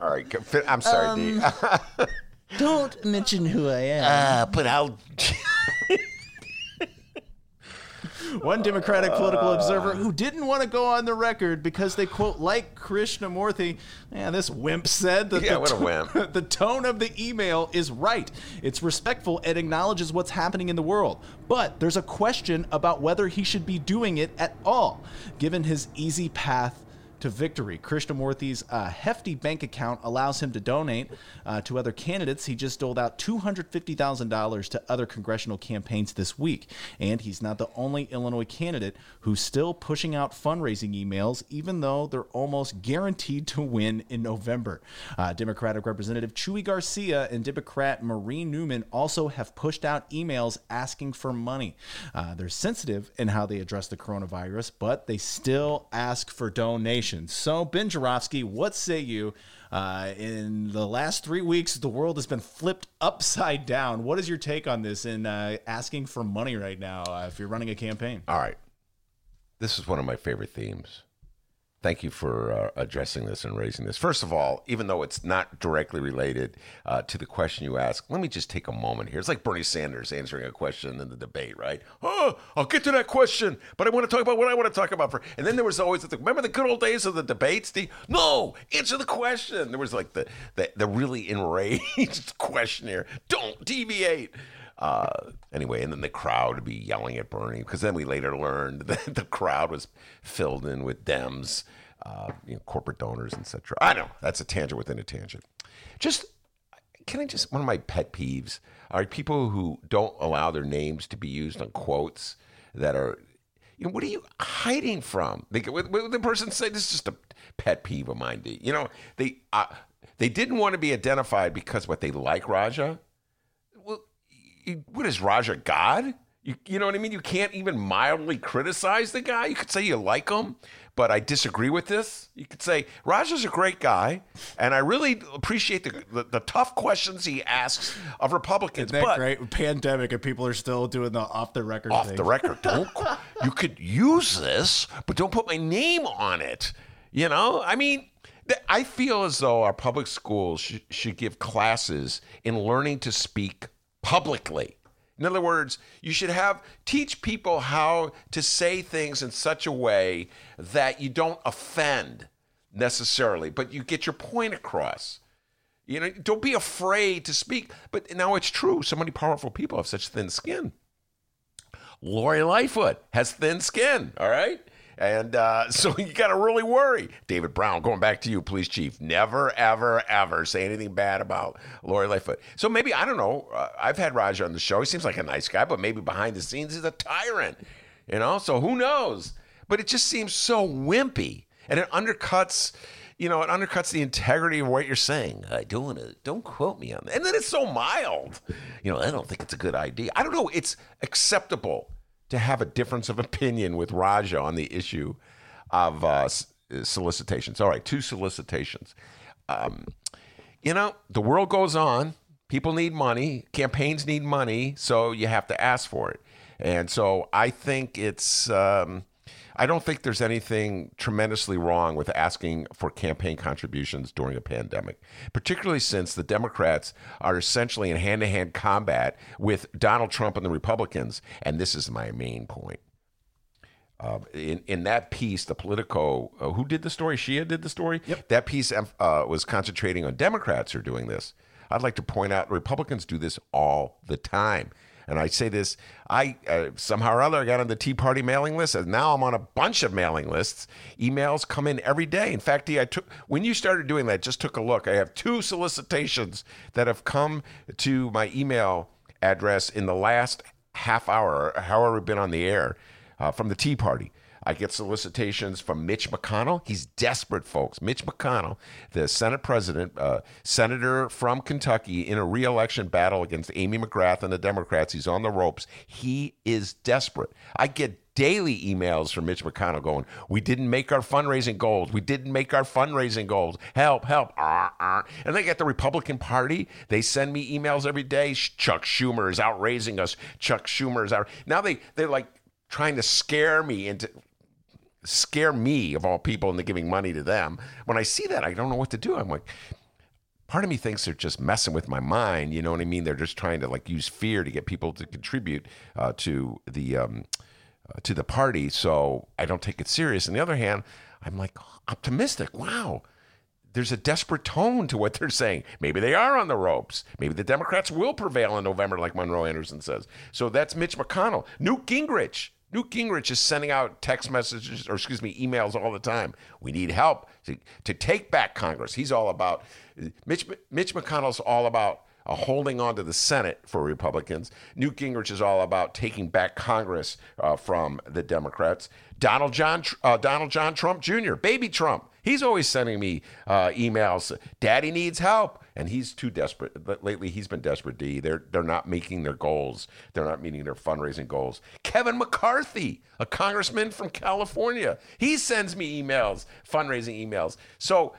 All right. I'm sorry, D. don't mention who I am. Uh, but I'll. One Democratic political uh. observer who didn't want to go on the record because they quote like Krishnamoorthi. Yeah, this wimp said that Yeah, the, what a wimp. the tone of the email is right. It's respectful and acknowledges what's happening in the world. But there's a question about whether he should be doing it at all, given his easy path to victory. Krishnamoorthi's uh, hefty bank account allows him to donate uh, to other candidates. He just doled out $250,000 to other congressional campaigns this week. And he's not the only Illinois candidate who's still pushing out fundraising emails, even though they're almost guaranteed to win in November. Uh, Democratic Representative Chuy Garcia and Democrat Marie Newman also have pushed out emails asking for money. Uh, they're sensitive in how they address the coronavirus, but they still ask for donations. So, Ben Joravsky, what say you? Uh, in the last three weeks, the world has been flipped upside down. What is your take on this in uh, asking for money right now uh, if you're running a campaign? All right. This is one of my favorite themes. Thank you for uh, addressing this and raising this. First of all, even though it's not directly related uh, to the question you asked, let me just take a moment here. It's like Bernie Sanders answering a question in the debate, right? Oh, I'll get to that question, but I want to talk about what I want to talk about. For and then there was always the remember the good old days of the debates. The no, answer the question. There was like the the, the really enraged questionnaire. Don't deviate. Uh, anyway, and then the crowd would be yelling at Bernie because then we later learned that the crowd was filled in with Dems, uh, you know, corporate donors, etc. I know that's a tangent within a tangent. Just can I just one of my pet peeves are people who don't allow their names to be used on quotes that are. You know, what are you hiding from? They, what, what the person said this is just a pet peeve of mine. You know, they uh, they didn't want to be identified because what they like Raja what is Raja God? You, you know what I mean? You can't even mildly criticize the guy. You could say you like him, but I disagree with this. You could say Raja's a great guy, and I really appreciate the, the, the tough questions he asks of Republicans. Isn't that but great? Pandemic, and people are still doing the off the record off thing. the record, don't you could use this, but don't put my name on it. You know, I mean. I feel as though our public schools sh- should give classes in learning to speak publicly. In other words, you should have teach people how to say things in such a way that you don't offend necessarily, but you get your point across. You know, don't be afraid to speak. But now it's true. So many powerful people have such thin skin. Lori Lightfoot has thin skin, all right? And uh, so you got to really worry. David Brown, going back to you, police chief, never, ever, ever say anything bad about Lori Lightfoot. So maybe, I don't know, uh, I've had Raja on the show. He seems like a nice guy, but maybe behind the scenes he's a tyrant, you know? So who knows? But it just seems so wimpy. And it undercuts, you know, it undercuts the integrity of what you're saying. I don't want to, don't quote me on that. And then it's so mild. You know, I don't think it's a good idea. I don't know. It's acceptable to have a difference of opinion with Raja on the issue of uh, solicitations. All right, two solicitations. Um, you know, the world goes on. People need money. Campaigns need money, so you have to ask for it. And so I think it's. Um, I don't think there's anything tremendously wrong with asking for campaign contributions during a pandemic, particularly since the Democrats are essentially in hand to hand combat with Donald Trump and the Republicans. And this is my main point. Uh, in in that piece, the Politico, uh, who did the story? Shia did the story. Yep. That piece uh, was concentrating on Democrats who are doing this. I'd like to point out Republicans do this all the time. And I say this, I uh, somehow or other I got on the Tea Party mailing list, and now I'm on a bunch of mailing lists. Emails come in every day. In fact, I took when you started doing that, just took a look. I have two solicitations that have come to my email address in the last half hour, however we've been on the air, uh, from the Tea Party. I get solicitations from Mitch McConnell. He's desperate, folks. Mitch McConnell, the Senate president, uh, senator from Kentucky, in a reelection battle against Amy McGrath and the Democrats. He's on the ropes. He is desperate. I get daily emails from Mitch McConnell going, We didn't make our fundraising goals. We didn't make our fundraising goals. Help, help. And they get the Republican Party. They send me emails every day. Chuck Schumer is outraising us. Chuck Schumer is out. Now they, they're like, trying to scare me into scare me of all people into giving money to them. When I see that, I don't know what to do. I'm like, part of me thinks they're just messing with my mind. You know what I mean? They're just trying to like use fear to get people to contribute uh, to the um, uh, to the party. So I don't take it serious. On the other hand, I'm like optimistic. Wow. There's a desperate tone to what they're saying. Maybe they are on the ropes. Maybe the Democrats will prevail in November, like Monroe Anderson says. So that's Mitch McConnell. Newt Gingrich Newt Gingrich is sending out text messages, or excuse me, emails all the time. We need help to, to take back Congress. He's all about, Mitch, Mitch McConnell's all about uh, holding on to the Senate for Republicans. Newt Gingrich is all about taking back Congress uh, from the Democrats. Donald John, uh, Donald John Trump Jr., baby Trump, he's always sending me uh, emails. Daddy needs help, and he's too desperate. Lately, he's been desperate. D. They're they're not making their goals. They're not meeting their fundraising goals. Kevin McCarthy, a congressman from California, he sends me emails, fundraising emails. So,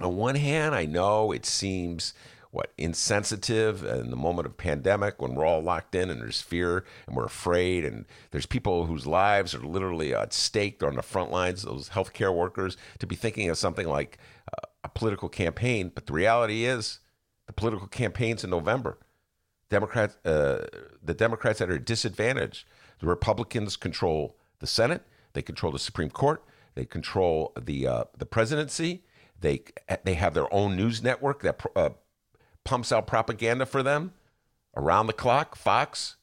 on one hand, I know it seems what insensitive in the moment of pandemic when we're all locked in and there's fear and we're afraid and there's people whose lives are literally at stake on the front lines those healthcare workers to be thinking of something like uh, a political campaign. But the reality is the political campaigns in november democrats uh, the democrats at a disadvantage the republicans control the senate they control the supreme court they control the uh, the presidency they they have their own news network that uh, pumps out propaganda for them around the clock, Fox.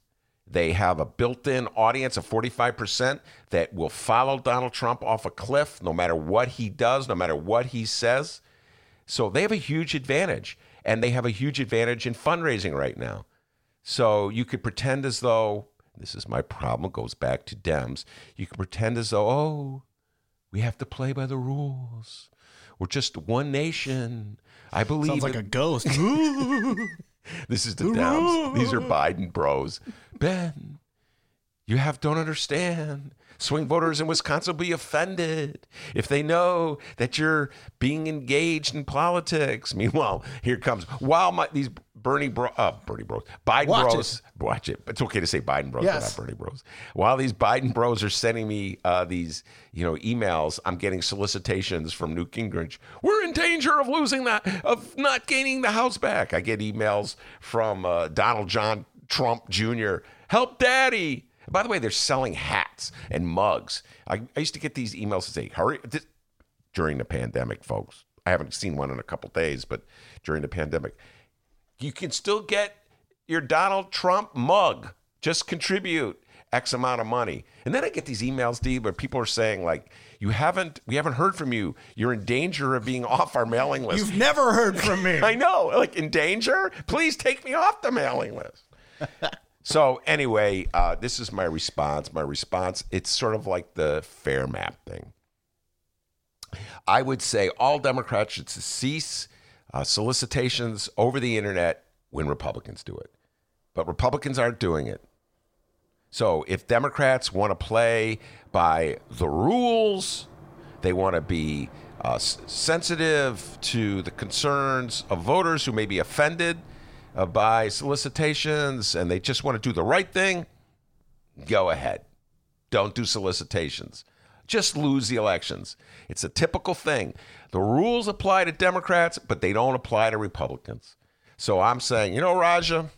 They have a built in audience of 45% that will follow Donald Trump off a cliff no matter what he does, no matter what he says. So they have a huge advantage. And they have a huge advantage in fundraising right now. So you could pretend as though, this is my problem, it goes back to Dems. You can pretend as though, oh, we have to play by the rules. We're just one nation. I believe Sounds like a ghost. this is the Dems. These are Biden bros. Ben, you have don't understand. Swing voters in Wisconsin will be offended if they know that you're being engaged in politics. Meanwhile, here comes while my these Bernie bro, uh, Bernie bros, Biden Watch bros, watch it. It's okay to say Biden bros, Yes. not Bernie bros. While these Biden bros are sending me uh, these, you know, emails, I'm getting solicitations from Newt Gingrich. We're in danger of losing that, of not gaining the House back. I get emails from uh, Donald John Trump Jr. Help, Daddy. By the way, they're selling hats and mugs. I, I used to get these emails to say, "Hurry!" This, during the pandemic, folks. I haven't seen one in a couple days, but during the pandemic, you can still get your Donald Trump mug. Just contribute X amount of money. And then I get these emails, D, where people are saying, like, you haven't, we haven't heard from you. You're in danger of being off our mailing list. You've never heard from me. I know, like in danger. Please take me off the mailing list. so anyway, uh, this is my response. My response. It's sort of like the fair map thing. I would say all Democrats should cease uh, solicitations over the internet when Republicans do it, but Republicans aren't doing it. So if Democrats want to play by the rules, they want to be uh, sensitive to the concerns of voters who may be offended uh, by solicitations, and they just want to do the right thing. Go ahead. Don't do solicitations. Just lose the elections. It's a typical thing. The rules apply to Democrats, but they don't apply to Republicans. So I'm saying, you know, Raja,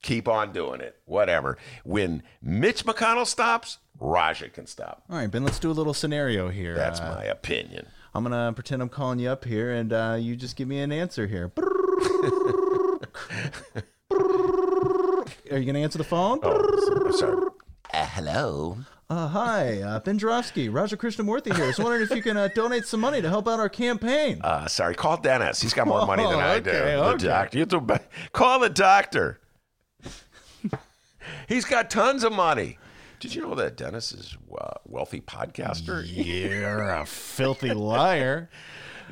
keep on doing it. Whatever. When Mitch McConnell stops, Raja can stop. All right, Ben, let's do a little scenario here. That's Uh, my opinion. I'm going to pretend I'm calling you up here and uh, you just give me an answer here. Are you going to answer the phone? Oh, sorry. Uh, hello. Uh, hi, uh, Ben Joravsky, Raja Krishnamoorthi here. I was wondering if you can uh, donate some money to help out our campaign. Uh, sorry, call Dennis. He's got more money than I do. Okay, The okay. doctor. You have to call the doctor. He's got tons of money. Did you know that Dennis is a wealthy podcaster? You're a filthy liar.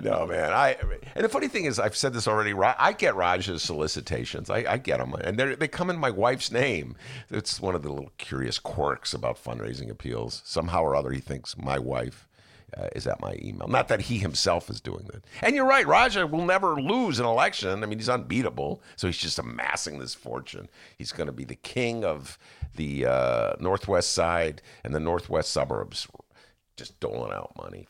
No, man. I and the funny thing is, I've said this already. I get Raj's solicitations. I, I get them, and they come in my wife's name. It's one of the little curious quirks about fundraising appeals. Somehow or other, he thinks my wife uh, is at my email. Not that he himself is doing that. And you're right. Raja will never lose an election. I mean, he's unbeatable. So he's just amassing this fortune. He's going to be the king of the uh, northwest side and the northwest suburbs, just doling out money.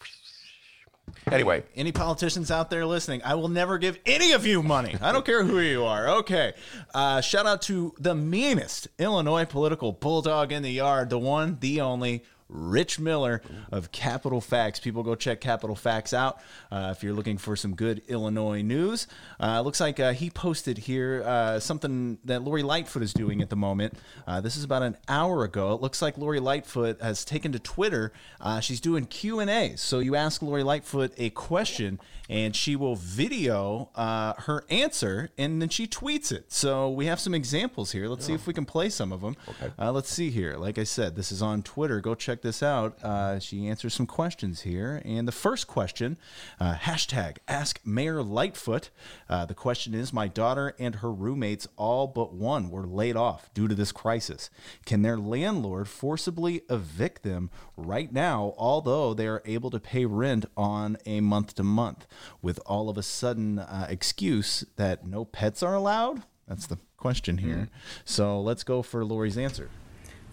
Anyway, Any politicians out there listening, I will never give any of you money. I don't care who you are. Okay. Uh, shout out to the meanest Illinois political bulldog in the yard, the one, the only, Rich Miller of Capitol Fax. People go check Capitol Fax out uh, if you're looking for some good Illinois news. Uh, looks like uh, he posted here uh, something that Lori Lightfoot is doing at the moment. Uh, this is about an hour ago. It looks like Lori Lightfoot has taken to Twitter. Uh, she's doing Q and A. So you ask Lori Lightfoot a question, and she will video uh, her answer, and then she tweets it. So we have some examples here. Let's see if we can play some of them. Okay. Uh, let's see here. Like I said, this is on Twitter. Go check this out. Uh, she answers some questions here, and the first question, uh, hashtag Ask Mayor Lightfoot. Uh, the question is: My daughter and her roommates, all but one, were laid off due to this crisis. Can their landlord forcibly evict them right now, although they are able to pay rent on a month to month, with all of a sudden uh, excuse that no pets are allowed? That's the question here. So let's go for Lori's answer.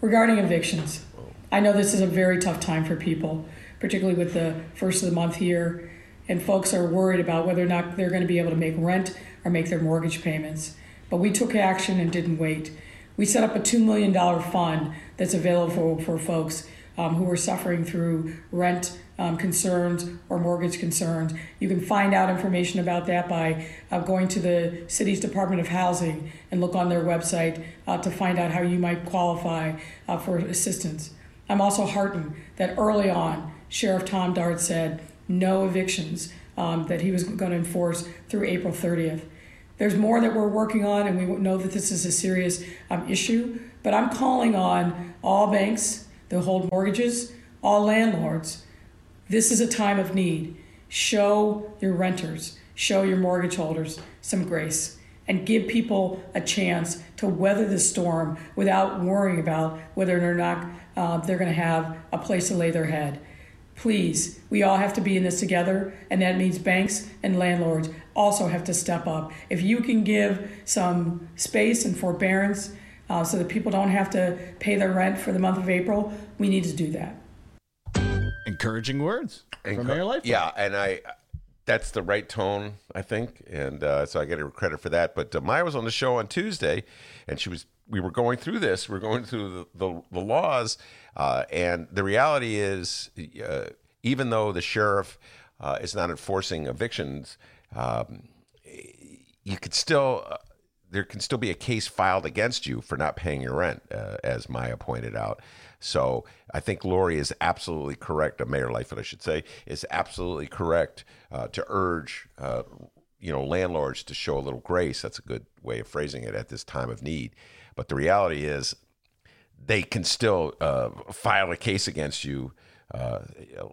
Regarding evictions, I know this is a very tough time for people, particularly with the first of the month here, and folks are worried about whether or not they're going to be able to make rent or make their mortgage payments. But we took action and didn't wait. We set up a $2 million fund that's available for folks um, who are suffering through rent um, concerns or mortgage concerns. You can find out information about that by uh, going to the city's Department of Housing and look on their website uh, to find out how you might qualify uh, for assistance. I'm also heartened that early on, Sheriff Tom Dart said no evictions um, that he was going to enforce through April 30th. There's more that we're working on, and we know that this is a serious um, issue. But I'm calling on all banks that hold mortgages, all landlords. This is a time of need. Show your renters, show your mortgage holders some grace, and give people a chance to weather the storm without worrying about whether or not uh, they're going to have a place to lay their head. Please, we all have to be in this together, and that means banks and landlords also have to step up. If you can give some space and forbearance uh, so that people don't have to pay their rent for the month of April, we need to do that. Encouraging words from Encour- Mayor Lightfoot. Yeah, and I that's the right tone, I think, and uh, so I get her credit for that. But uh, Maya was on the show on Tuesday, and she was we were going through this, we are going through the the, the laws, uh, and the reality is, uh, even though the sheriff uh, is not enforcing evictions, um, you could still. There can still be a case filed against you for not paying your rent, uh, as Maya pointed out. So I think Lori is absolutely correct. A Mayor Lightfoot, I should say, is absolutely correct uh, to urge, uh, you know, landlords to show a little grace. That's a good way of phrasing it at this time of need. But the reality is, they can still uh, file a case against you uh,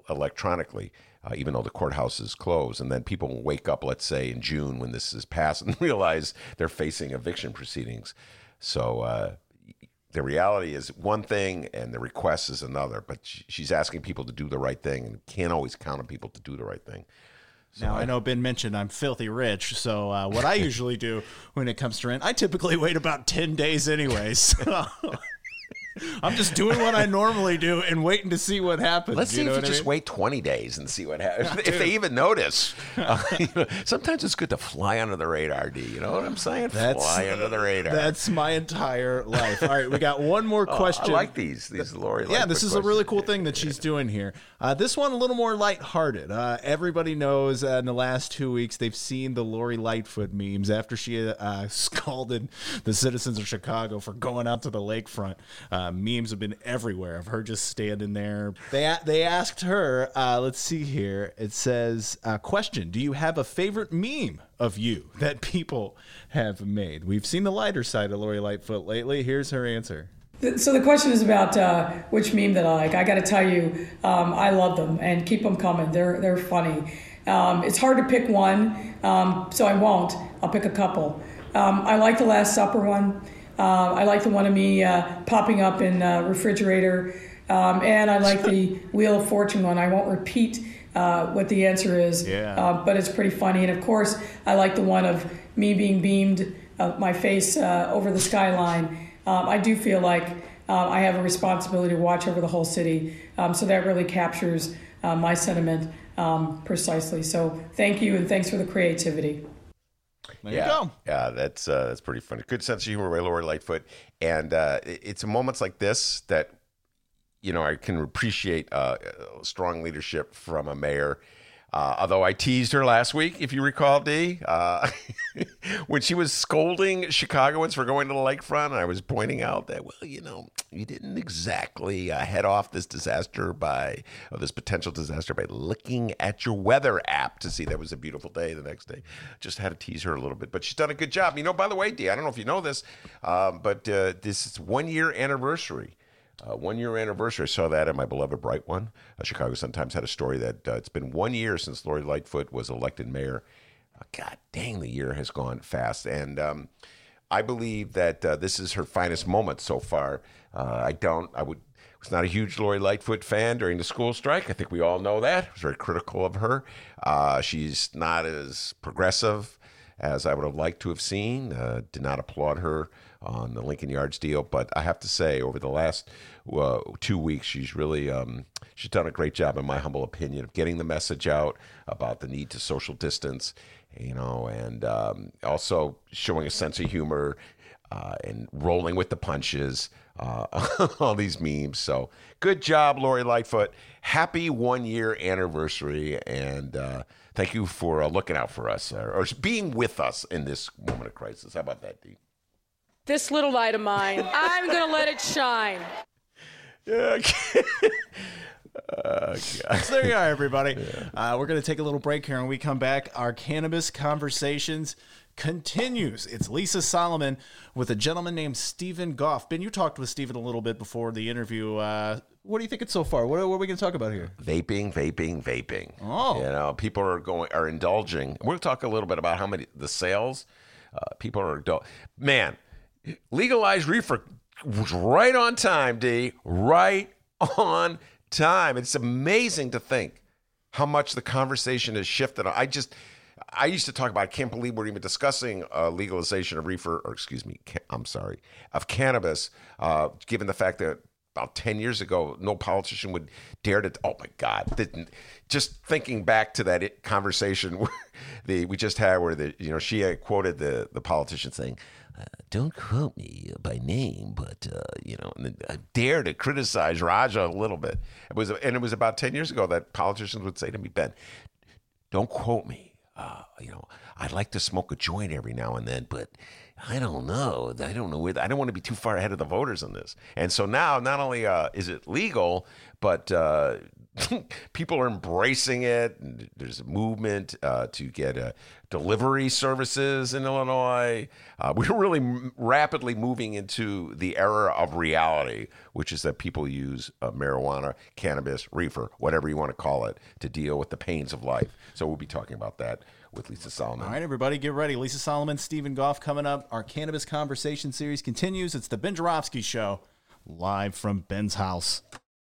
electronically uh, even though the courthouse is closed. And then people will wake up, let's say in June when this is passed, and realize they're facing eviction proceedings. So uh, the reality is one thing, and the request is another. But she's asking people to do the right thing, and can't always count on people to do the right thing. So now I, I know Ben mentioned I'm filthy rich, so uh, what I usually do when it comes to rent, I typically wait about ten days anyways. So. I'm just doing what I normally do and waiting to see what happens. Let's see you know if you I just mean? wait 20 days and see what happens. if they even notice. Uh, you know, sometimes it's good to fly under the radar, D. You know what I'm saying? That's, fly under the radar. That's my entire life. All right, we got one more Oh, question. I like these. These Lori. Yeah, this is a really cool thing that she's doing here. Uh, this one a little more lighthearted. Uh, everybody knows uh, in the last two weeks they've seen the Lori Lightfoot memes after she uh, scalded the citizens of Chicago for going out to the lakefront. Uh, memes have been everywhere of her just standing there. They they asked her. Uh, let's see here. It says, uh, "Question: Do you have a favorite meme of you that people have made?" We've seen the lighter side of Lori Lightfoot lately. Here's her answer. So the question is about uh, which meme that I like. I got to tell you, um, I love them and keep them coming. They're they're funny. Um, it's hard to pick one, um, so I won't. I'll pick a couple. Um, I like the Last Supper one. Uh, I like the one of me uh, popping up in uh, refrigerator, um, and I like the Wheel of Fortune one. I won't repeat uh, what the answer is, Yeah. uh, but it's pretty funny. And of course, I like the one of me being beamed, uh, my face uh, over the skyline. Um, I do feel like I have a responsibility to watch over the whole city, um, so that really captures uh, my sentiment um, precisely. So thank you, and thanks for the creativity. There yeah, you go. Yeah, that's uh, that's pretty funny. Good sense of humor by Lori Lightfoot, and uh, it's moments like this that you know, I can appreciate uh, strong leadership from a mayor. Uh, although I teased her last week, if you recall, D, uh, when she was scolding Chicagoans for going to the lakefront, I was pointing out that, well, you know, you didn't exactly uh, head off this disaster by, this potential disaster by looking at your weather app to see that was a beautiful day the next day. Just had to tease her a little bit, but she's done a good job. You know, by the way, D, I don't know if you know this, um, but uh, this is one year anniversary uh, one year anniversary. I saw that in my beloved Bright One. Uh, Chicago Sun Times had a story that uh, it's been one year since Lori Lightfoot was elected mayor. Uh, God dang, the year has gone fast. And um, I believe that uh, this is her finest moment so far. Uh, I don't, I would. Was not a huge Lori Lightfoot fan during the school strike. I think we all know that. I was very critical of her. she's not as progressive as I would have liked to have seen. did not applaud her on the Lincoln Yards deal. But I have to say, over the last uh, two weeks, she's really um, she's done a great job, in my humble opinion, of getting the message out about the need to social distance, you know, and um, also showing a sense of humor uh, and rolling with the punches. Uh, all these memes. So good job, Lori Lightfoot. Happy one year anniversary, and uh, thank you for uh, looking out for us or, or being with us in this moment of crisis. How about that, Dee? This little light of mine, I'm going to let it shine. Yeah. Uh, so there you are, everybody. Yeah. Uh, we're going to take a little break here, and when we come back, our cannabis conversations continues. It's Lisa Solomon with a gentleman named Stephen Goff. Ben, you talked with Stephen a little bit before the interview. Uh, what do you think it's so far? What, what are we going to talk about here? Vaping, vaping, vaping. Oh, you know, people are going are indulging. We'll talk a little bit about how many the sales. Uh, people are man legalized reefer right on time, D. Right on time. It's amazing to think how much the conversation has shifted. I just, I used to talk about, I can't believe we're even discussing uh, legalization of reefer, or excuse me, I'm sorry, of cannabis, uh, given the fact that about 10 years ago, no politician would dare to, oh my God, didn't, just thinking back to that conversation the, we just had where the, you know, she quoted the, the politician saying, uh, don't quote me by name, but uh, you know, I dare to criticize Raja a little bit. It was, and it was about ten years ago that politicians would say to me, Ben, don't quote me. Uh, you know, I'd like to smoke a joint every now and then, but I don't know. I don't know. Where. I don't want to be too far ahead of the voters on this. And so now, not only uh, is it legal, but uh, people are embracing it. There's a movement uh, to get uh, delivery services in Illinois. Uh, we're really m- rapidly moving into the era of reality, which is that people use uh, marijuana, cannabis, reefer, whatever you want to call it, to deal with the pains of life. So we'll be talking about that with Lisa Solomon. All right, everybody, get ready. Lisa Solomon, Stephen Goff coming up. Our cannabis conversation series continues. It's the Ben Joravsky Show, live from Ben's house.